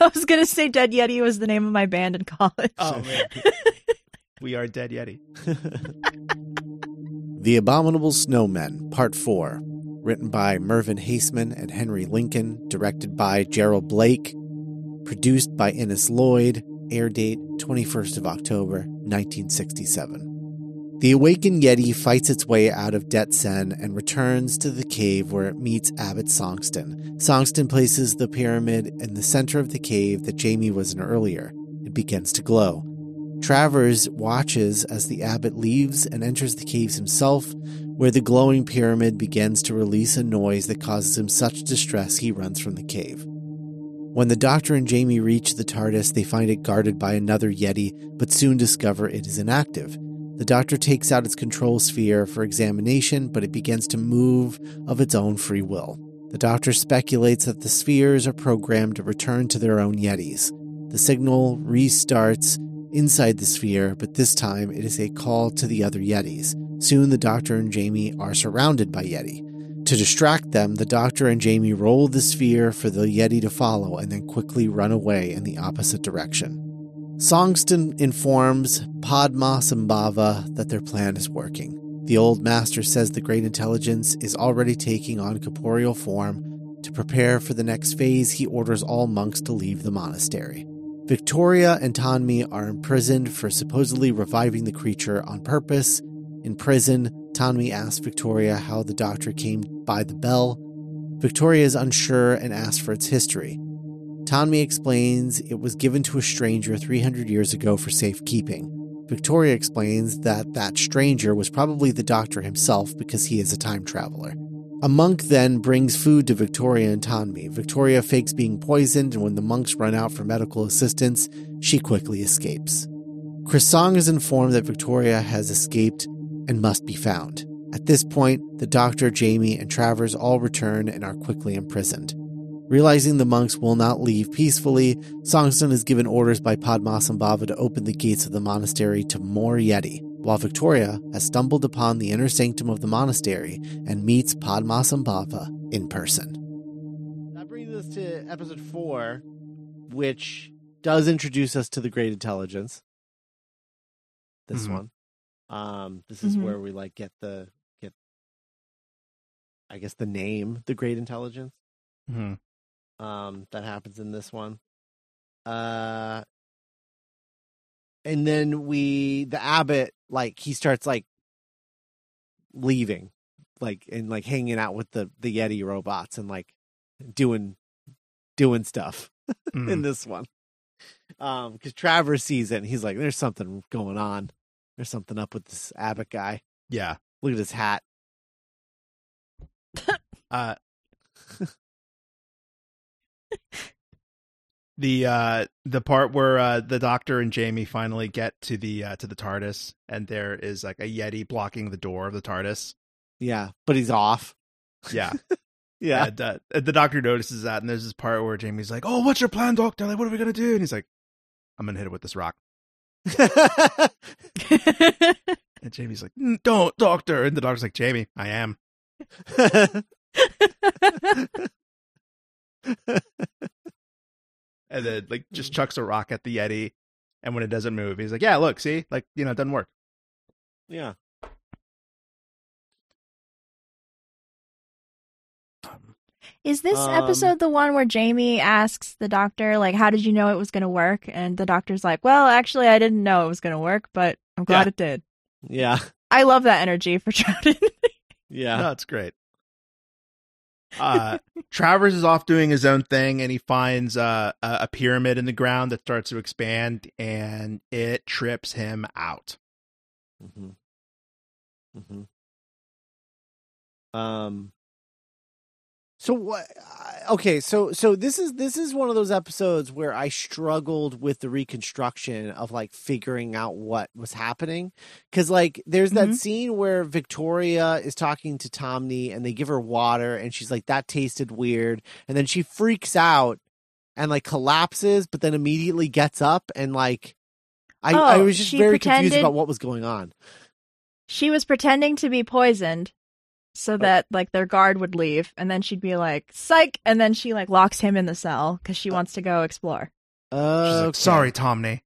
I was gonna say Dead Yeti was the name of my band in college. Oh man, we are dead Yeti. The Abominable Snowmen, Part 4. Written by Mervyn Haisman and Henry Lincoln. Directed by Gerald Blake. Produced by Innes Lloyd. Air date 21st of October, 1967. The awakened Yeti fights its way out of Det Sen and returns to the cave where it meets Abbot Songtsen. Songtsen places the pyramid in the center of the cave that Jamie was in earlier. It begins to glow. Travers watches as the abbot leaves and enters the caves himself, where the glowing pyramid begins to release a noise that causes him such distress he runs from the cave. When the doctor and Jamie reach the TARDIS, they find it guarded by another Yeti, but soon discover it is inactive. The doctor takes out its control sphere for examination, but it begins to move of its own free will. The doctor speculates that the spheres are programmed to return to their own Yetis. The signal restarts inside the sphere, but this time it is a call to the other Yetis. Soon the Doctor and Jamie are surrounded by Yeti. To distract them, the Doctor and Jamie roll the sphere for the Yeti to follow and then quickly run away in the opposite direction. Songtsen informs Padmasambhava that their plan is working. The old master says the great intelligence is already taking on corporeal form. To prepare for the next phase, he orders all monks to leave the monastery. Victoria and Thonmi are imprisoned for supposedly reviving the creature on purpose. In prison, Thonmi asks Victoria how the doctor came by the bell. Victoria is unsure and asks for its history. Thonmi explains it was given to a stranger 300 years ago for safekeeping. Victoria explains that that stranger was probably the doctor himself because he is a time traveler. A monk then brings food to Victoria and Thonmi. Victoria fakes being poisoned, and when the monks run out for medical assistance, she quickly escapes. Khrisong is informed that Victoria has escaped and must be found. At this point, the doctor, Jamie, and Travers all return and are quickly imprisoned. Realizing the monks will not leave peacefully, Songtsen is given orders by Padmasambhava to open the gates of the monastery to more Yeti, while Victoria has stumbled upon the inner sanctum of the monastery and meets Padmasambhava in person. That brings us to episode four, which does introduce us to the Great Intelligence. This Mhm. one. Um, this is Mhm. where we like get the get I guess the name, the Great Intelligence. Hmm um that happens in this one. Uh and then we the abbot like he starts like leaving like and like hanging out with the the yeti robots and like doing doing stuff Mm-hmm. in this one. Um because travers sees it and he's like there's something going on there's something up with this abbot guy Yeah. look at his hat Uh, the uh the part where uh the doctor and Jamie finally get to the uh to the TARDIS and there is like a Yeti blocking the door of the TARDIS. Yeah, but he's off. Yeah. Yeah. And, uh, the doctor notices that and there's this part where Jamie's like, "Oh, what's your plan, doctor? Like what are we going to do?" And he's like, "I'm going to hit it with this rock." And Jamie's like, "Mm, "Don't, doctor." And the doctor's like, "Jamie, I am." And then like just chucks a rock at the Yeti and when it doesn't move, he's like, "Yeah, look, see? Like, you know, it doesn't work." yeah. Is this Um, episode the one where Jamie asks the doctor, like, how did you know it was going to work? And the doctor's like, well, actually, I didn't know it was going to work, but I'm glad Yeah. it did. Yeah. I love that energy for Troughton. Yeah. No, it's great. Uh, Travers is off doing his own thing, and he finds uh, a, a pyramid in the ground that starts to expand, and it trips him out. hmm hmm Um. So what? Okay, so so this is this is one of those episodes where I struggled with the reconstruction of like figuring out what was happening because like there's that Mhm. scene where Victoria is talking to Thonmi and they give her water and she's like that tasted weird and then she freaks out and like collapses but then immediately gets up and like I I Oh, was just very confused about what was going on. she was pretending to be poisoned so that, like, their guard would leave. And then she'd be like, psych. And then she, like, locks him in the cell because she wants to go explore. She's Uh, like, "Sorry, Thonmi."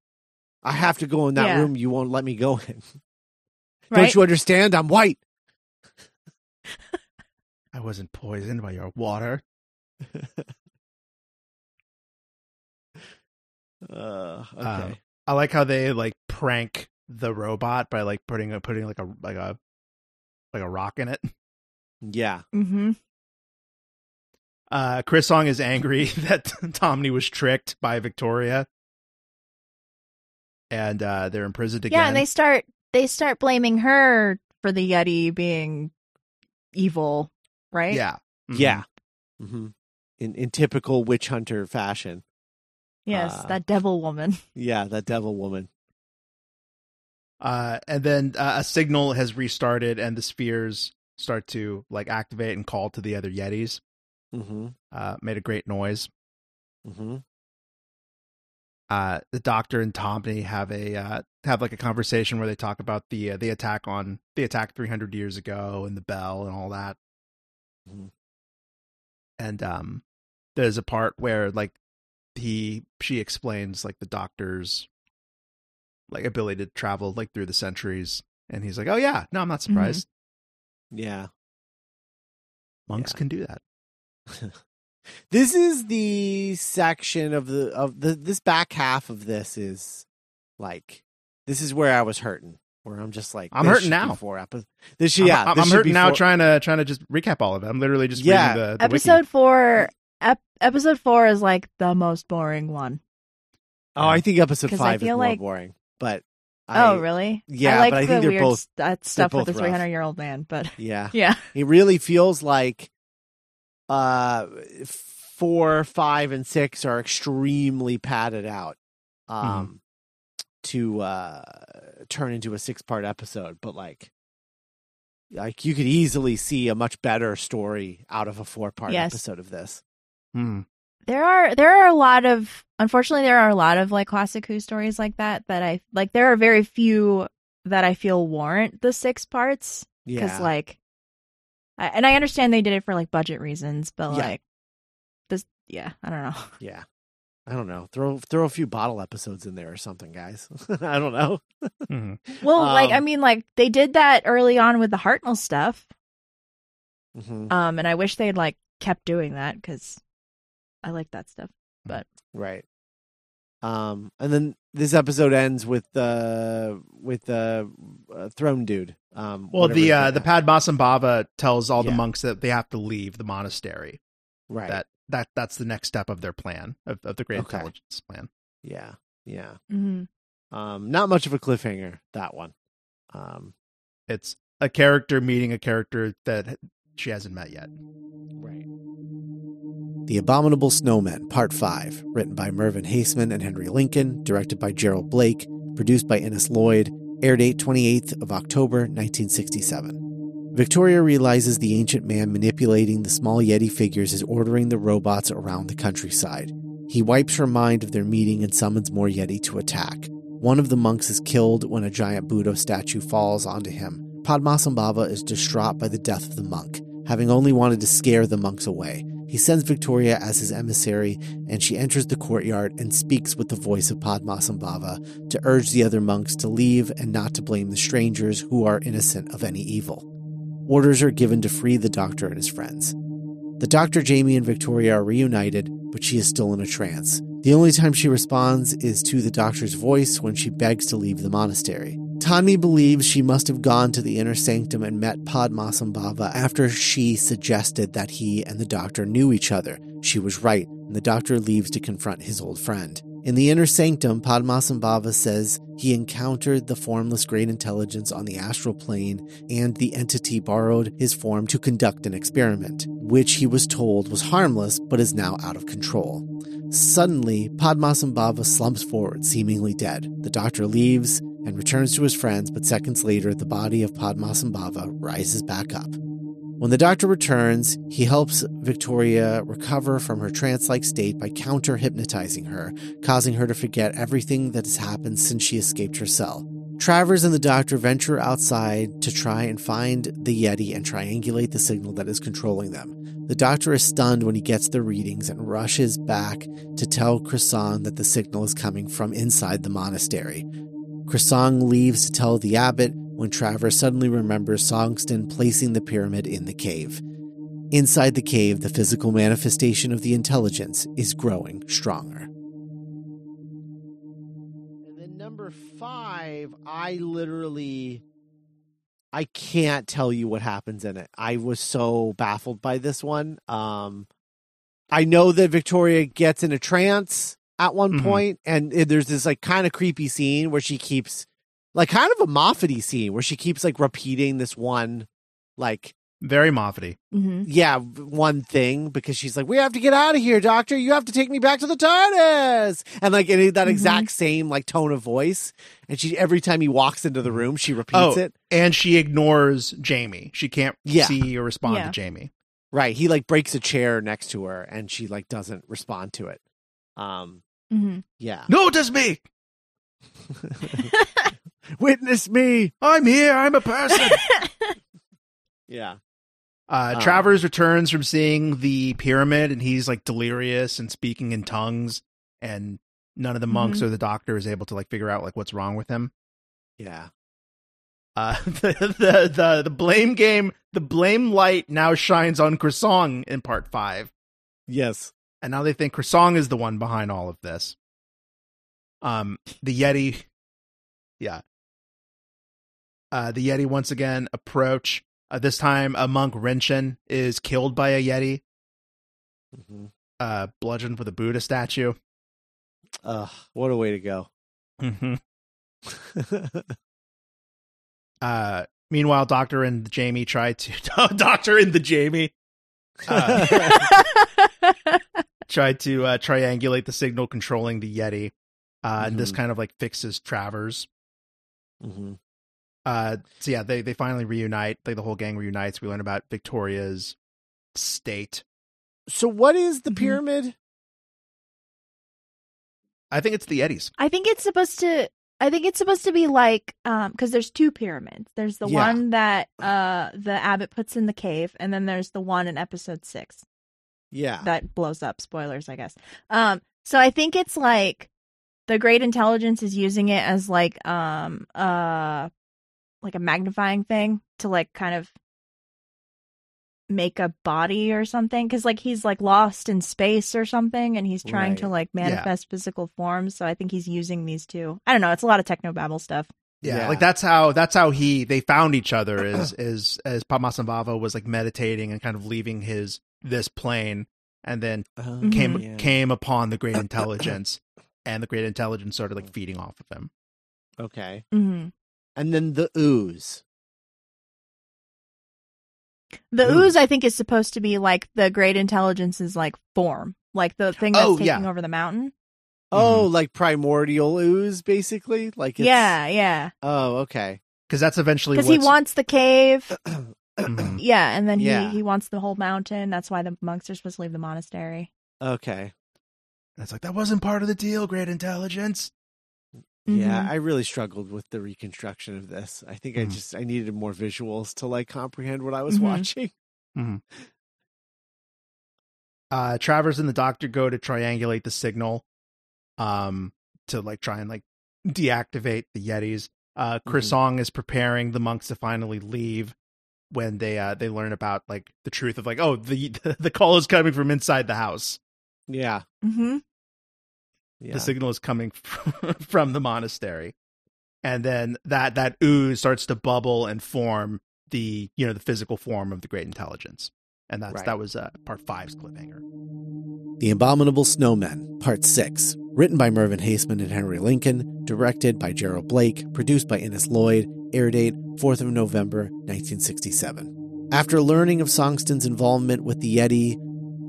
I have to go in that Yeah. room. You won't let me go in. Don't you understand? I'm white. I wasn't poisoned by your water. Uh, okay. Um, I like how they like prank the robot by like putting a putting like a like a like a rock in it. Yeah. mm-hmm. Uh, Khrisong is angry that Thonmi was tricked by Victoria, and uh, they're imprisoned again. Yeah, and they start they start blaming her for the Yeti being evil, right? yeah, Mhm. Yeah. hmm In in typical witch hunter fashion. Yes, Uh, that devil woman. Yeah, that devil woman. Uh, and then uh, a signal has restarted, and the spheres start to like activate and call to the other Yetis. Mm-hmm. Uh, made a great noise. Mm-hmm. Uh, the Doctor and Thonmi have a uh, have like a conversation where they talk about the uh, the attack on the attack 300 years ago and the bell and all that. Mhm. And um, there's a part where like he she explains like the Doctor's like ability to travel like through the centuries, and he's like, "Oh yeah, no, I'm not surprised. Yeah. Monks Yeah. can do that." This is the section of the of the this back half of this is like this is where I was hurting. Where I'm just like I'm hurting now. Four episodes. This should, yeah, I'm, this I'm hurting now four- trying to trying to just recap all of it. I'm literally just Yeah. reading the, the episode wiki. four ep- episode four is like the most boring one. Oh, I think episode 'Cause I five is feel more like- boring. But I, oh, really? yeah, I like but I the think they're weird both- that stuff with the 300 year old man, but Yeah, yeah. it really feels like uh four, five, and six are extremely padded out um to uh turn into a six part episode, but like like you could easily see a much better story out of a four part Yes. episode of this. Hmm. There are there are a lot of unfortunately there are a lot of like classic Who stories like that that I like. There are very few that I feel warrant the six parts because Yeah. like, I, and I understand they did it for like budget reasons, but Yeah. like this, yeah, I don't know. yeah. I don't know. Throw throw a few bottle episodes in there or something, guys. I don't know. Mhm. Well, like I Um, mean, like they did that early on with the Hartnell stuff, hmm um, and I wish they'd like kept doing that because I like that stuff. But right. Um, and then this episode ends with uh with the uh, throne dude. Um, Well, the uh, the is. Padmasambhava tells all the monks that they have to leave the monastery. right. That that that's the next step of their plan of, of the Great Okay. Intelligence plan. yeah, yeah. Mm-hmm. Um, not much of a cliffhanger that one. Um, It's a character meeting a character that she hasn't met yet. right. The Abominable Snowmen, Part 5, written by Mervyn Haisman and Henry Lincoln, directed by Gerald Blake, produced by Innes Lloyd, air date 28th of October 1967. Victoria realizes the ancient man manipulating the small Yeti figures is ordering the robots around the countryside. He wipes her mind of their meeting and summons more Yeti to attack. One of the monks is killed when a giant Buddha statue falls onto him. Padmasambhava is distraught by the death of the monk, having only wanted to scare the monks away. He sends Victoria as his emissary, and she enters the courtyard and speaks with the voice of Padmasambhava to urge the other monks to leave and not to blame the strangers who are innocent of any evil. Orders are given to free the doctor and his friends. The doctor, Jamie, and Victoria are reunited, but she is still in a trance. The only time she responds is to the doctor's voice when she begs to leave the monastery. Thonmi believes she must have gone to the inner sanctum and met Padmasambhava after she suggested that he and the doctor knew each other. She was right, and the doctor leaves to confront his old friend. In the inner sanctum, Padmasambhava says he encountered the formless great intelligence on the astral plane, and the entity borrowed his form to conduct an experiment, which he was told was harmless but is now out of control. Suddenly, Padmasambhava slumps forward, seemingly dead. The doctor leaves and returns to his friends, but seconds later, the body of Padmasambhava rises back up. When the doctor returns, he helps Victoria recover from her trance like state by counter hypnotizing her, causing her to forget everything that has happened since she escaped her cell. Travers and the doctor venture outside to try and find the Yeti and triangulate the signal that is controlling them. The doctor is stunned when he gets the readings and rushes back to tell Khrisong that the signal is coming from inside the monastery. Khrisong leaves to tell the abbot when Travers suddenly remembers Songtsen placing the pyramid in the cave. Inside the cave, the physical manifestation of the intelligence is growing stronger. And then number five, I literally I can't tell you what happens in it. I was so baffled by this one. Um I know that Victoria gets in a trance at one Mhm. point, and it- there's this like kind of creepy scene where she keeps like kind of a Moffat scene where she keeps like repeating this one like Very Moffat Mm-hmm. yeah, one thing because she's like, "We have to get out of here, doctor. You have to take me back to the TARDIS." And like in that Mhm. exact same like tone of voice, and she every time he walks into the room, she repeats Oh. it. And she ignores Jamie. She can't Yeah. see or respond Yeah. to Jamie. Right? He like breaks a chair next to her, and she like doesn't respond to it. Um, Mm-hmm. yeah. Notice me! Witness me. I'm here. I'm a person. Yeah. Uh, Oh. Travers returns from seeing the pyramid and he's like delirious and speaking in tongues and none of the monks Mhm. or the doctor is able to like figure out like what's wrong with him. Yeah. Uh, the, the the the blame game, the blame light now shines on Khrisong in part five, Yes. and now they think Khrisong is the one behind all of this. Um, the Yeti, yeah. Uh, the Yeti once again approach. Uh, this time, a monk Rinchen is killed by a Yeti. hmm uh bludgeoned with a Buddha statue. Ugh, what a way to go. Mm-hmm. Uh meanwhile, Doctor and Jamie try to Doctor and the Jamie uh, tried to uh, triangulate the signal controlling the Yeti. Uh and this Mhm. kind of like fixes Travers. hmm Uh so yeah, they they finally reunite. Like the whole gang reunites. We learn about Victoria's state. So, what is the Mhm. pyramid? I think it's the Yetis. I think it's supposed to. I think it's supposed to be like, um, because there's two pyramids. There's the Yeah. one that uh the abbot puts in the cave, and then there's the one in episode six Yeah. that blows up. Spoilers, I guess. Um, so I think it's like the great intelligence is using it as like um uh like a magnifying thing to like kind of make a body or something because like he's like lost in space or something and he's trying to like manifest physical forms so i think he's using these two i don't know it's a lot of technobabble stuff Yeah, Yeah. like that's how that's how he they found each other is is as Padmasambhava was like meditating and kind of leaving his this plane and then Um, came yeah. came upon the great intelligence and the great intelligence started like feeding off of him. Okay. mm-hmm. And then the ooze. The Ooh. ooze, I think, is supposed to be like the great intelligence's like form, like the thing that's Oh, taking yeah. over the mountain. Oh, like primordial ooze, basically. Like it's, Yeah, yeah. Oh, okay. because that's eventually Because he wants the cave. Mhm. Yeah, and then Yeah. he he wants the whole mountain. That's why the monks are supposed to leave the monastery. Okay. It's like that wasn't part of the deal. Great intelligence. Yeah, Mhm. I really struggled with the reconstruction of this. I think I Mhm. just I needed more visuals to like comprehend what I was Mhm. watching. Uh, Travers and the Doctor go to triangulate the signal, um, to like try and like deactivate the Yetis. Uh, Chris Mhm. Song is preparing the monks to finally leave when they uh they learn about like the truth of like oh the the call is coming from inside the house. Yeah. Mm-hmm. Yeah. the signal is coming from, from the monastery and then that that ooze starts to bubble and form the you know the physical form of the great intelligence and that's Right. that was uh, part five's cliffhanger The Abominable Snowmen, Part 6. Written by Mervyn Haisman and Henry Lincoln, directed by Gerald Blake, produced by Innes Lloyd, air date 4th of November 1967. After learning of Songtsen's involvement with the Yeti,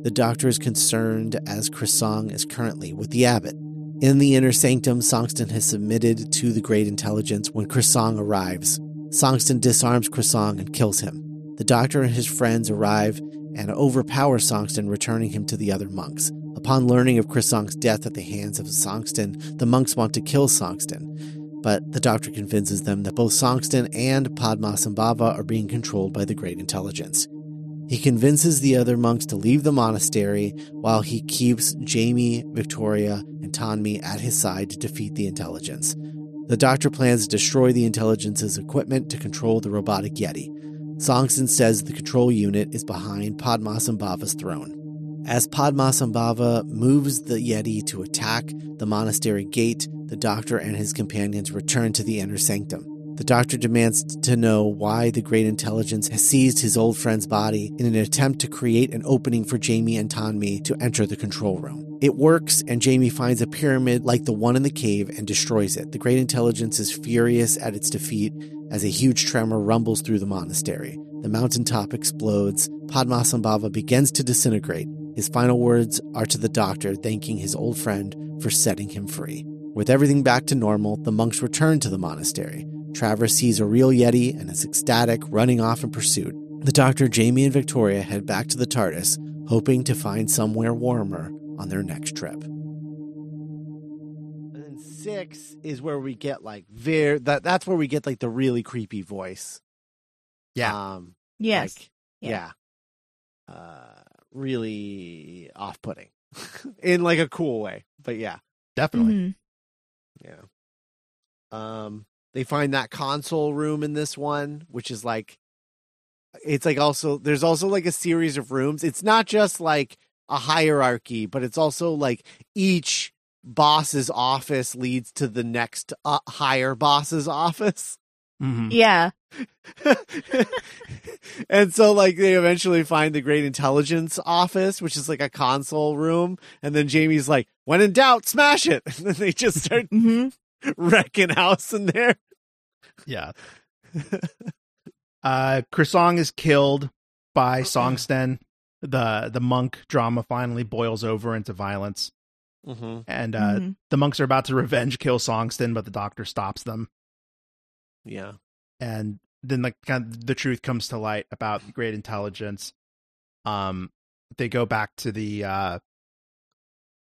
the doctor is concerned as Song is currently with the abbot. In the inner sanctum, Songtsen has submitted to the great intelligence when Song arrives. Songtsen disarms Song and kills him. The doctor and his friends arrive and overpower Songtsen, returning him to the other monks. Upon learning of Song's death at the hands of Songtsen, the monks want to kill Songtsen, but the doctor convinces them that both Songtsen and Padmasambhava are being controlled by the Great Intelligence. He convinces the other monks to leave the monastery while he keeps Jamie, Victoria, and Thonmi at his side to defeat the intelligence. The doctor plans to destroy the intelligence's equipment to control the robotic Yeti. Songtsen says the control unit is behind Padmasambhava's throne. As Padmasambhava moves the Yeti to attack the monastery gate, the doctor and his companions return to the inner sanctum. The doctor demands to know why the great intelligence has seized his old friend's body in an attempt to create an opening for Jamie and Thonmi to enter the control room. It works, and Jamie finds a pyramid like the one in the cave and destroys it. The great intelligence is furious at its defeat as a huge tremor rumbles through the monastery. The mountaintop explodes. Padmasambhava begins to disintegrate. His final words are to the doctor, thanking his old friend for setting him free. With everything back to normal, the monks return to the monastery. Travers sees a real Yeti and is ecstatic, running off in pursuit. The doctor, Jamie, and Victoria head back to the TARDIS, hoping to find somewhere warmer on their next trip. And then six is where we get like very that that's where we get like the really creepy voice. Yeah. Um Yes. like, Yeah. yeah. Uh really off putting. In like a cool way. But yeah. definitely Mhm. Yeah. Um they find that console room in this one, which is like it's like also there's also like a series of rooms. It's not just like a hierarchy, but it's also like each boss's office leads to the next uh, higher boss's office. Mhm. Yeah. and so like they eventually find the great intelligence office which is like a console room and then jamie's like when in doubt smash it and then they just start hmm wrecking house in there? Yeah. Uh Khrisong is killed by Songtsen. The the monk drama finally boils over into violence. Mm-hmm. and uh Mhm. the monks are about to revenge kill Songtsen but the doctor stops them. Yeah. And then like kind of the truth comes to light about the great intelligence. Um they go back to the uh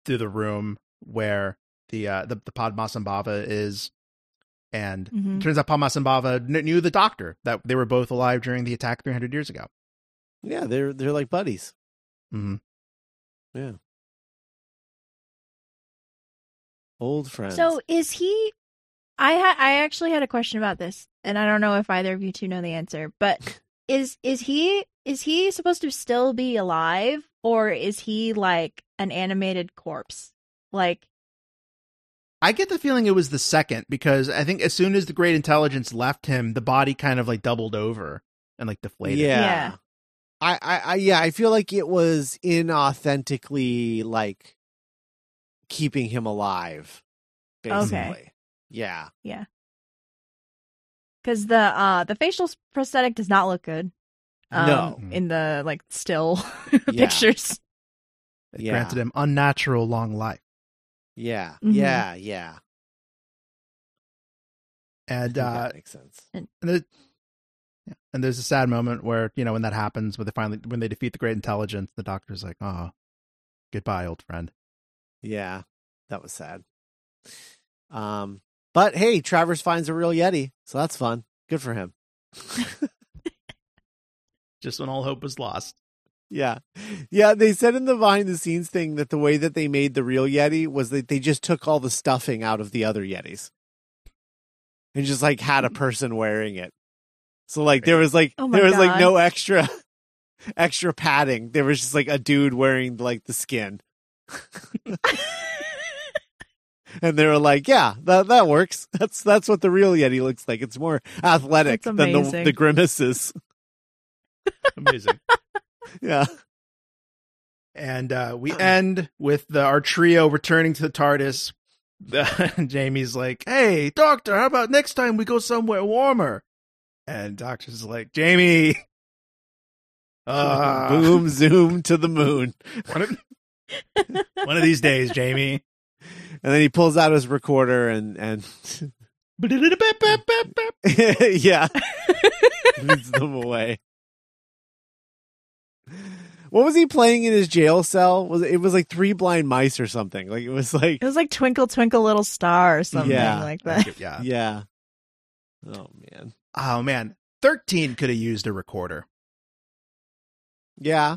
to the room where the uh the, the Padmasambhava is and Mhm. it turns out Padmasambhava kn- knew the doctor that they were both alive during the attack 300 years ago yeah they're they're like buddies hmm yeah old friends So is he? I ha- I actually had a question about this, and I don't know if either of you two know the answer. But is is he is he supposed to still be alive, or is he like an animated corpse? Like, I get the feeling it was the second because I think as soon as the great intelligence left him, the body kind of like doubled over and like deflated. yeah. Yeah. I, I, I, yeah, I feel like it was inauthentically like keeping him alive. Basically, Okay. yeah, because the uh the facial prosthetic does not look good um, No. in the like still Yeah. pictures. It Yeah. granted him unnatural long life. Yeah, Mhm. yeah, yeah. And uh, that makes sense. and, yeah. and there's a sad moment where you know when that happens, when they finally when they defeat the great intelligence, the doctor's like, "Oh, goodbye, old friend." Yeah, that was sad. Um, but hey, Travers finds a real Yeti, so that's fun. Good for him. Just when all hope was lost. Yeah. Yeah, they said in the behind the scenes thing that the way that they made the real Yeti was that they just took all the stuffing out of the other Yetis. And just like had a mm. person wearing it. So like there was like Oh there was like no extra extra padding. There was just like a dude wearing like the skin. and they were like, "Yeah, that that works. That's that's what the real Yeti looks like. It's more athletic than the the grimaces." Amazing. Yeah. and uh, we end with the, our trio returning to the TARDIS. Jamie's like, "Hey, Doctor, how about next time we go somewhere warmer?" And Doctor's like, "Jamie, uh, Boom zoom to the moon. one, of, one of these days, Jamie." And then he pulls out his recorder and and yeah, leads them away. What was he playing in his jail cell? Was it, it was like Three Blind Mice or something? Like it was like It was like Twinkle Twinkle Little Star or something Yeah. like that. yeah. yeah. Oh man, Oh man, thirteen could have used a recorder. yeah.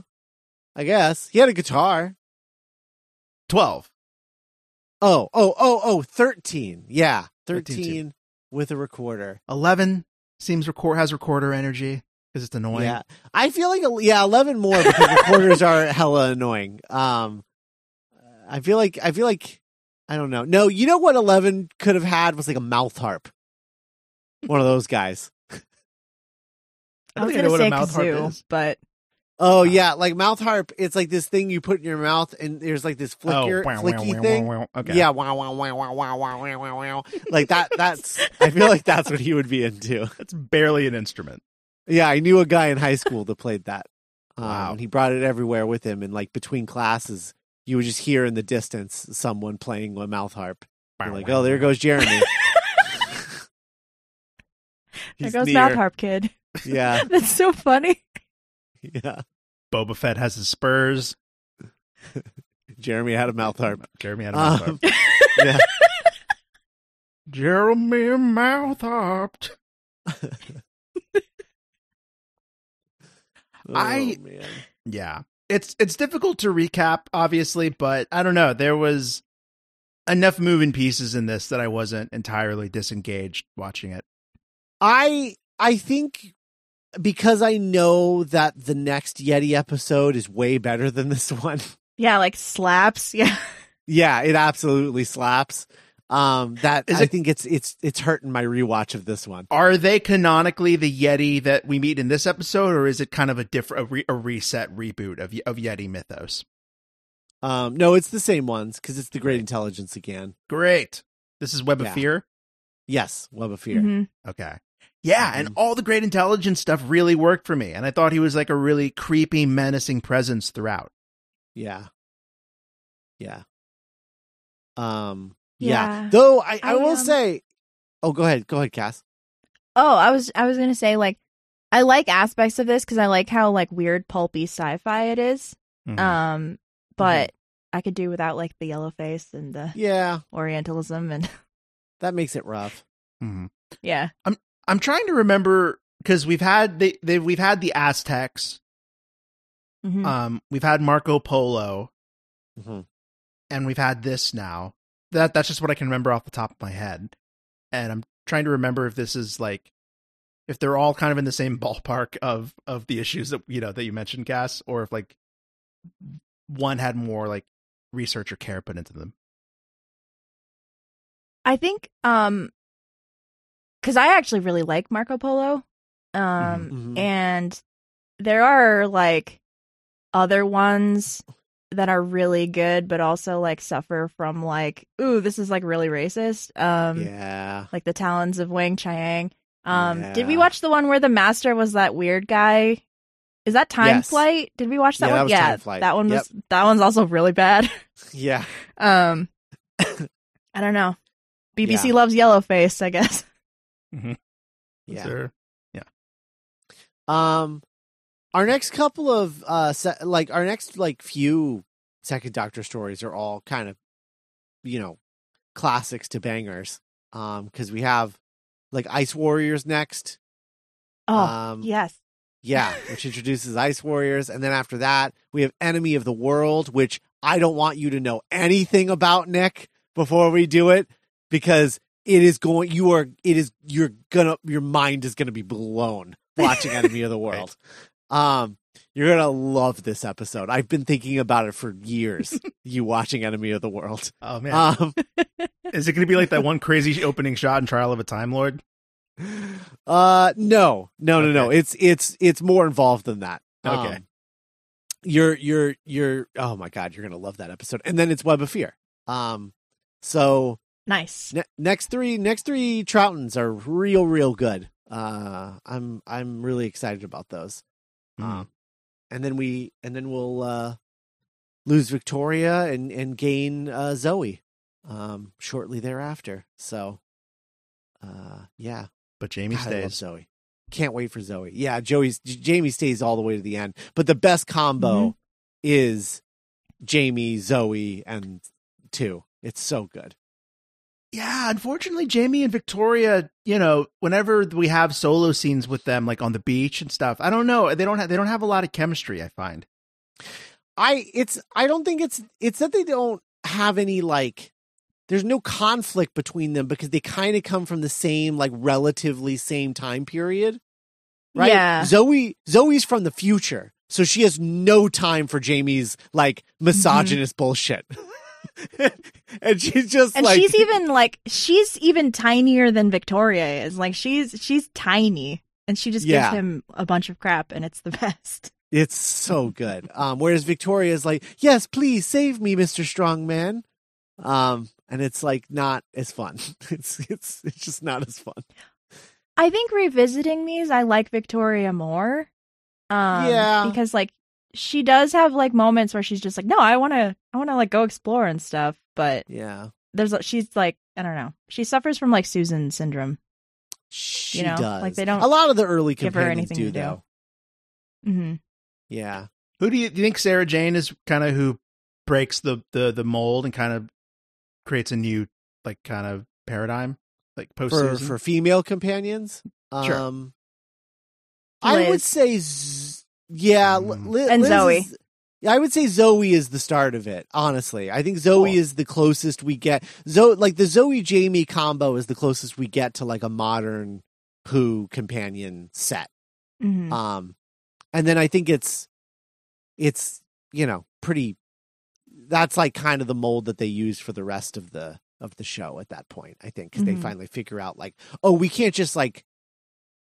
I guess he had a guitar. Twelve. Oh, oh, oh, oh, 13. Yeah, 13 13, with a recorder. 11 seems record has recorder energy because it's annoying. Yeah, I feel like yeah, 11 more because recorders are hella annoying. Um, I feel like I feel like I don't know. No, you know what 11 could have had was like a mouth harp. One of those guys. I I don't was know gonna what say a mouth harp kazoo, is. but Oh yeah, like mouth harp. It's like this thing you put in your mouth, and there's like this flicker, wow, wow, flicky wow, thing. wow, wow. Okay. Yeah, wow, wow, wow, wow, wow, wow, wow, wow, wow. Like that. That's. I feel like that's what he would be into. That's barely an instrument. Yeah, I knew a guy in high school that played that. Um, Wow. And he brought it everywhere with him, and like between classes, you would just hear in the distance someone playing a mouth harp. You're like, oh, there goes Jeremy. there goes near. Mouth Harp Kid. Yeah, That's so funny. yeah. Boba Fett has his spurs. Jeremy had a mouth harp. Jeremy had a mouth harp. Um, yeah. Jeremy mouth harped. Oh, I- Oh, man. Yeah. It's it's difficult to recap, obviously, but I don't know. There was enough moving pieces in this that I wasn't entirely disengaged watching it. I I think because I know that the next Yeti episode is way better than this one. Yeah, like slaps. Yeah. yeah, it absolutely slaps. Um, that Is I it- think it's it's it's hurting my rewatch of this one. Are they canonically the Yeti that we meet in this episode, or is it kind of a different, a, re- a reset reboot of of Yeti mythos? Um, no, it's the same ones because it's the Great Intelligence again. Great. This is Web of Fear. Yes, Web of Fear. Mhm. Okay. Yeah, and Mhm. all the great intelligence stuff really worked for me, and I thought he was like a really creepy, menacing presence throughout. Yeah, yeah. Um, yeah. Yeah. Though I, I, I, will um, say, oh, go ahead, go ahead, Cass. Oh, I was I was gonna say like I like aspects of this because I like how like weird pulpy sci-fi it is. Mhm. Um, but I could do without like the yellow face and the Yeah, Orientalism and that makes it rough. Mhm. yeah. I'm I'm trying to remember because we've had the, they we've had the Aztecs, Mhm. um, we've had Marco Polo, Mhm. and we've had this now. That that's just what I can remember off the top of my head, and I'm trying to remember if this is like if they're all kind of in the same ballpark of of the issues that you know that you mentioned, Cass, or if like one had more like research or care put into them. I think um cuz I actually really like Marco Polo. Um Mhm. and there are like other ones that are really good but also like suffer from like ooh this is like really racist. Um yeah, like the Talons of Weng-Chiang. Um did we watch the one where the master was that weird guy Is that Time Yes. Flight? Did we watch that Yeah, one? that was yeah, Time Flight. that one Yep. was that one's also really bad. Yeah. Um, I don't know. BBC Yeah. loves Yellowface, I guess. Yeah. Sure. Um, our next couple of uh, se- like our next like few second Doctor stories are all kind of, you know, classics to bangers. Um, because we have like Ice Warriors next. Oh, um, yes. yeah, which introduces Ice Warriors, and then after that we have Enemy of the World, which I don't want you to know anything about Nick before we do it because it is going. You are. It is. You're gonna. Your mind is gonna be blown watching Enemy of the World. Um, you're gonna love this episode. I've been thinking about it for years. you watching Enemy of the World. Oh man, Um, is it going to be like that one crazy opening shot in Trial of a Time Lord? uh, no, no, no, no. It's it's it's more involved than that. Okay. Um, you're you're you're. Oh my god, you're gonna love that episode. And then it's Web of Fear. Um, so Nice. ne- next three next three Troughtons are real real good. Uh, I'm I'm really excited about those. Hmm. Um, and then we and then we'll uh lose Victoria and and gain uh Zoe um shortly thereafter. So uh yeah, But Jamie God, I love stays. Zoe. Can't wait for Zoe. Yeah, Joey's Jamie stays all the way to the end. But the best combo Mhm. is Jamie, Zoe, and two. It's so good. Yeah, unfortunately, Jamie and Victoria, you know, whenever we have solo scenes with them, like on the beach and stuff, I don't know. They don't have they don't have a lot of chemistry. I find. I it's I don't think it's it's that they don't have any like there's no conflict between them because they kind of come from the same like relatively same time period. Right? Yeah. Zoe Zoe's from the future. So she has no time for Jamie's like mm-hmm. misogynist bullshit. and she's just And like she's even like she's even tinier than Victoria is. Like she's she's tiny, and she just Yeah. gives him a bunch of crap, and it's the best. It's so good. Um, whereas Victoria is like, "Yes, please save me, Mister Strongman," um, and it's like not as fun. It's it's it's just not as fun. I think revisiting these, I like Victoria more. Um, Yeah. because like she does have like moments where she's just like, no, I want to, I want to like go explore and stuff. But Yeah, there's a she's like, I don't know, she suffers from like Susan syndrome. she know, does. like, they don't A lot of the early give her companions anything do, to do. though. hmm Yeah, Who do you, do you think Sarah Jane is kind of who breaks the, the the mold and kind of creates a new like kind of paradigm like post for for female companions. Sure. Um, I would say, Z- yeah, Li- Mm. And Zoe. is- yeah, I would say Zoe is the start of it. Honestly, I think Zoe Cool. is the closest we get. Zoe, like the Zoe Jamie combo, is the closest we get to like a modern Who companion set. hmm Um, and then I think it's, it's you know pretty. That's like kind of the mold that they use for the rest of the of the show at that point. I think because Mhm. they finally figure out like, oh, we can't just like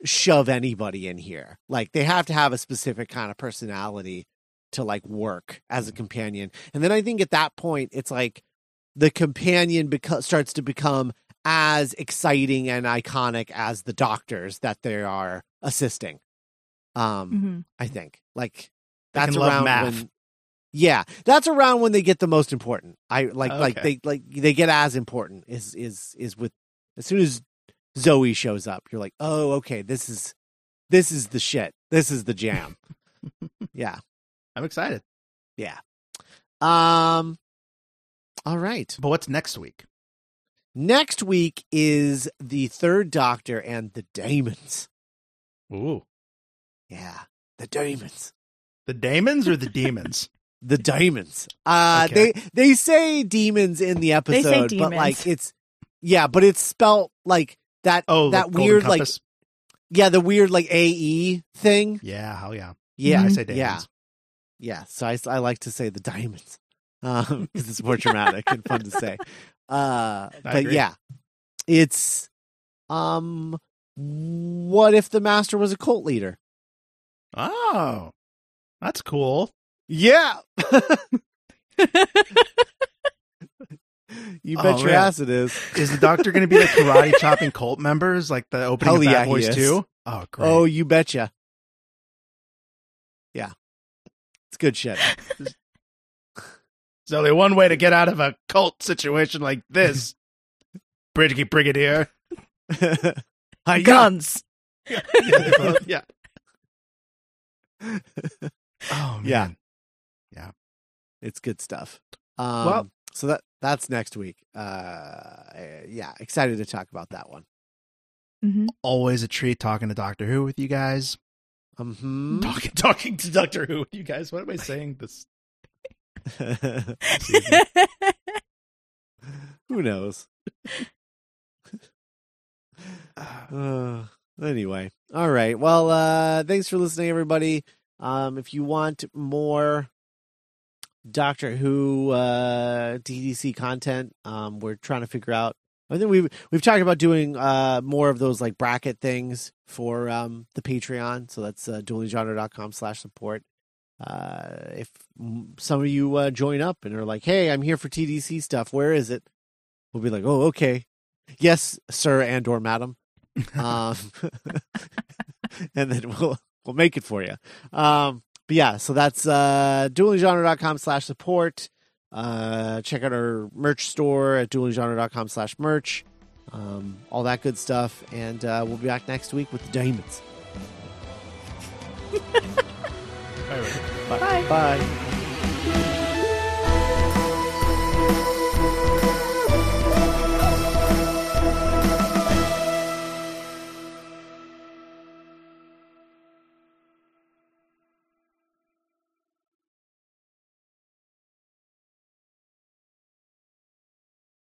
shove anybody in here. Like they have to have a specific kind of personality to like work as a companion. And then I think at that point it's like the companion beco- starts to become as exciting and iconic as the doctors that they are assisting. Um hmm I think. Like that's around math. when Yeah, that's around when they get the most important. I like like they like they get as important is is is with as soon as Zoe shows up, you're like, "Oh, okay, this is this is the shit. This is the jam." yeah. I'm excited. Yeah. Um all right. But what's next week? Next week is the third doctor and the demons. Ooh, Yeah. The demons. the demons or the Demons? the demons. Uh Okay. they they say demons in the episode, say but like it's yeah, but it's spelt like that Oh, that like weird like yeah, the weird like AE thing. yeah, hell yeah. Yeah. I Mhm. say Demons. Yeah. Yeah, so I, I like to say the diamonds. Um cuz it's more dramatic and fun to say. Uh but agree. yeah. It's um what if the master was a cult leader? Oh, that's cool. Yeah. you bet Oh, your man. ass it is. Is the Doctor going to be the karate chopping cult members, like the opening Hell of Bad yeah, he Boys too? Oh, great. Oh, you betcha. Yeah, it's good shit. There's only one way to get out of a cult situation like this. Brig- Brigadier. Hi, Guns. yeah. Oh man. Yeah. Yeah. It's good stuff. Um, Well- so that that's next week. Uh, yeah, excited to talk about that one. hmm Always a treat talking to Doctor Who with you guys. Um, Talking talking to Doctor Who with you guys. What am I saying? This Who knows? Uh, anyway, all right. Well, uh, thanks for listening, everybody. Um, if you want more Doctor Who uh, DDC content, um, we're trying to figure out. I think we've we've talked about doing uh, more of those like bracket things for um, the Patreon. So that's uh, duelinggenre.com slash support. Uh, if some of you uh, join up and are like, "Hey, I'm here for TDC stuff. Where is it?" We'll be like, "Oh, okay, yes, sir, and or madam," um, and then we'll we'll make it for you. Um, but yeah, so that's uh, duelinggenre.com slash support. Uh, check out our merch store at duelinggenre.com slash merch. Um, all that good stuff, and uh, we'll be back next week with the diamonds. Bye, Bye. Bye.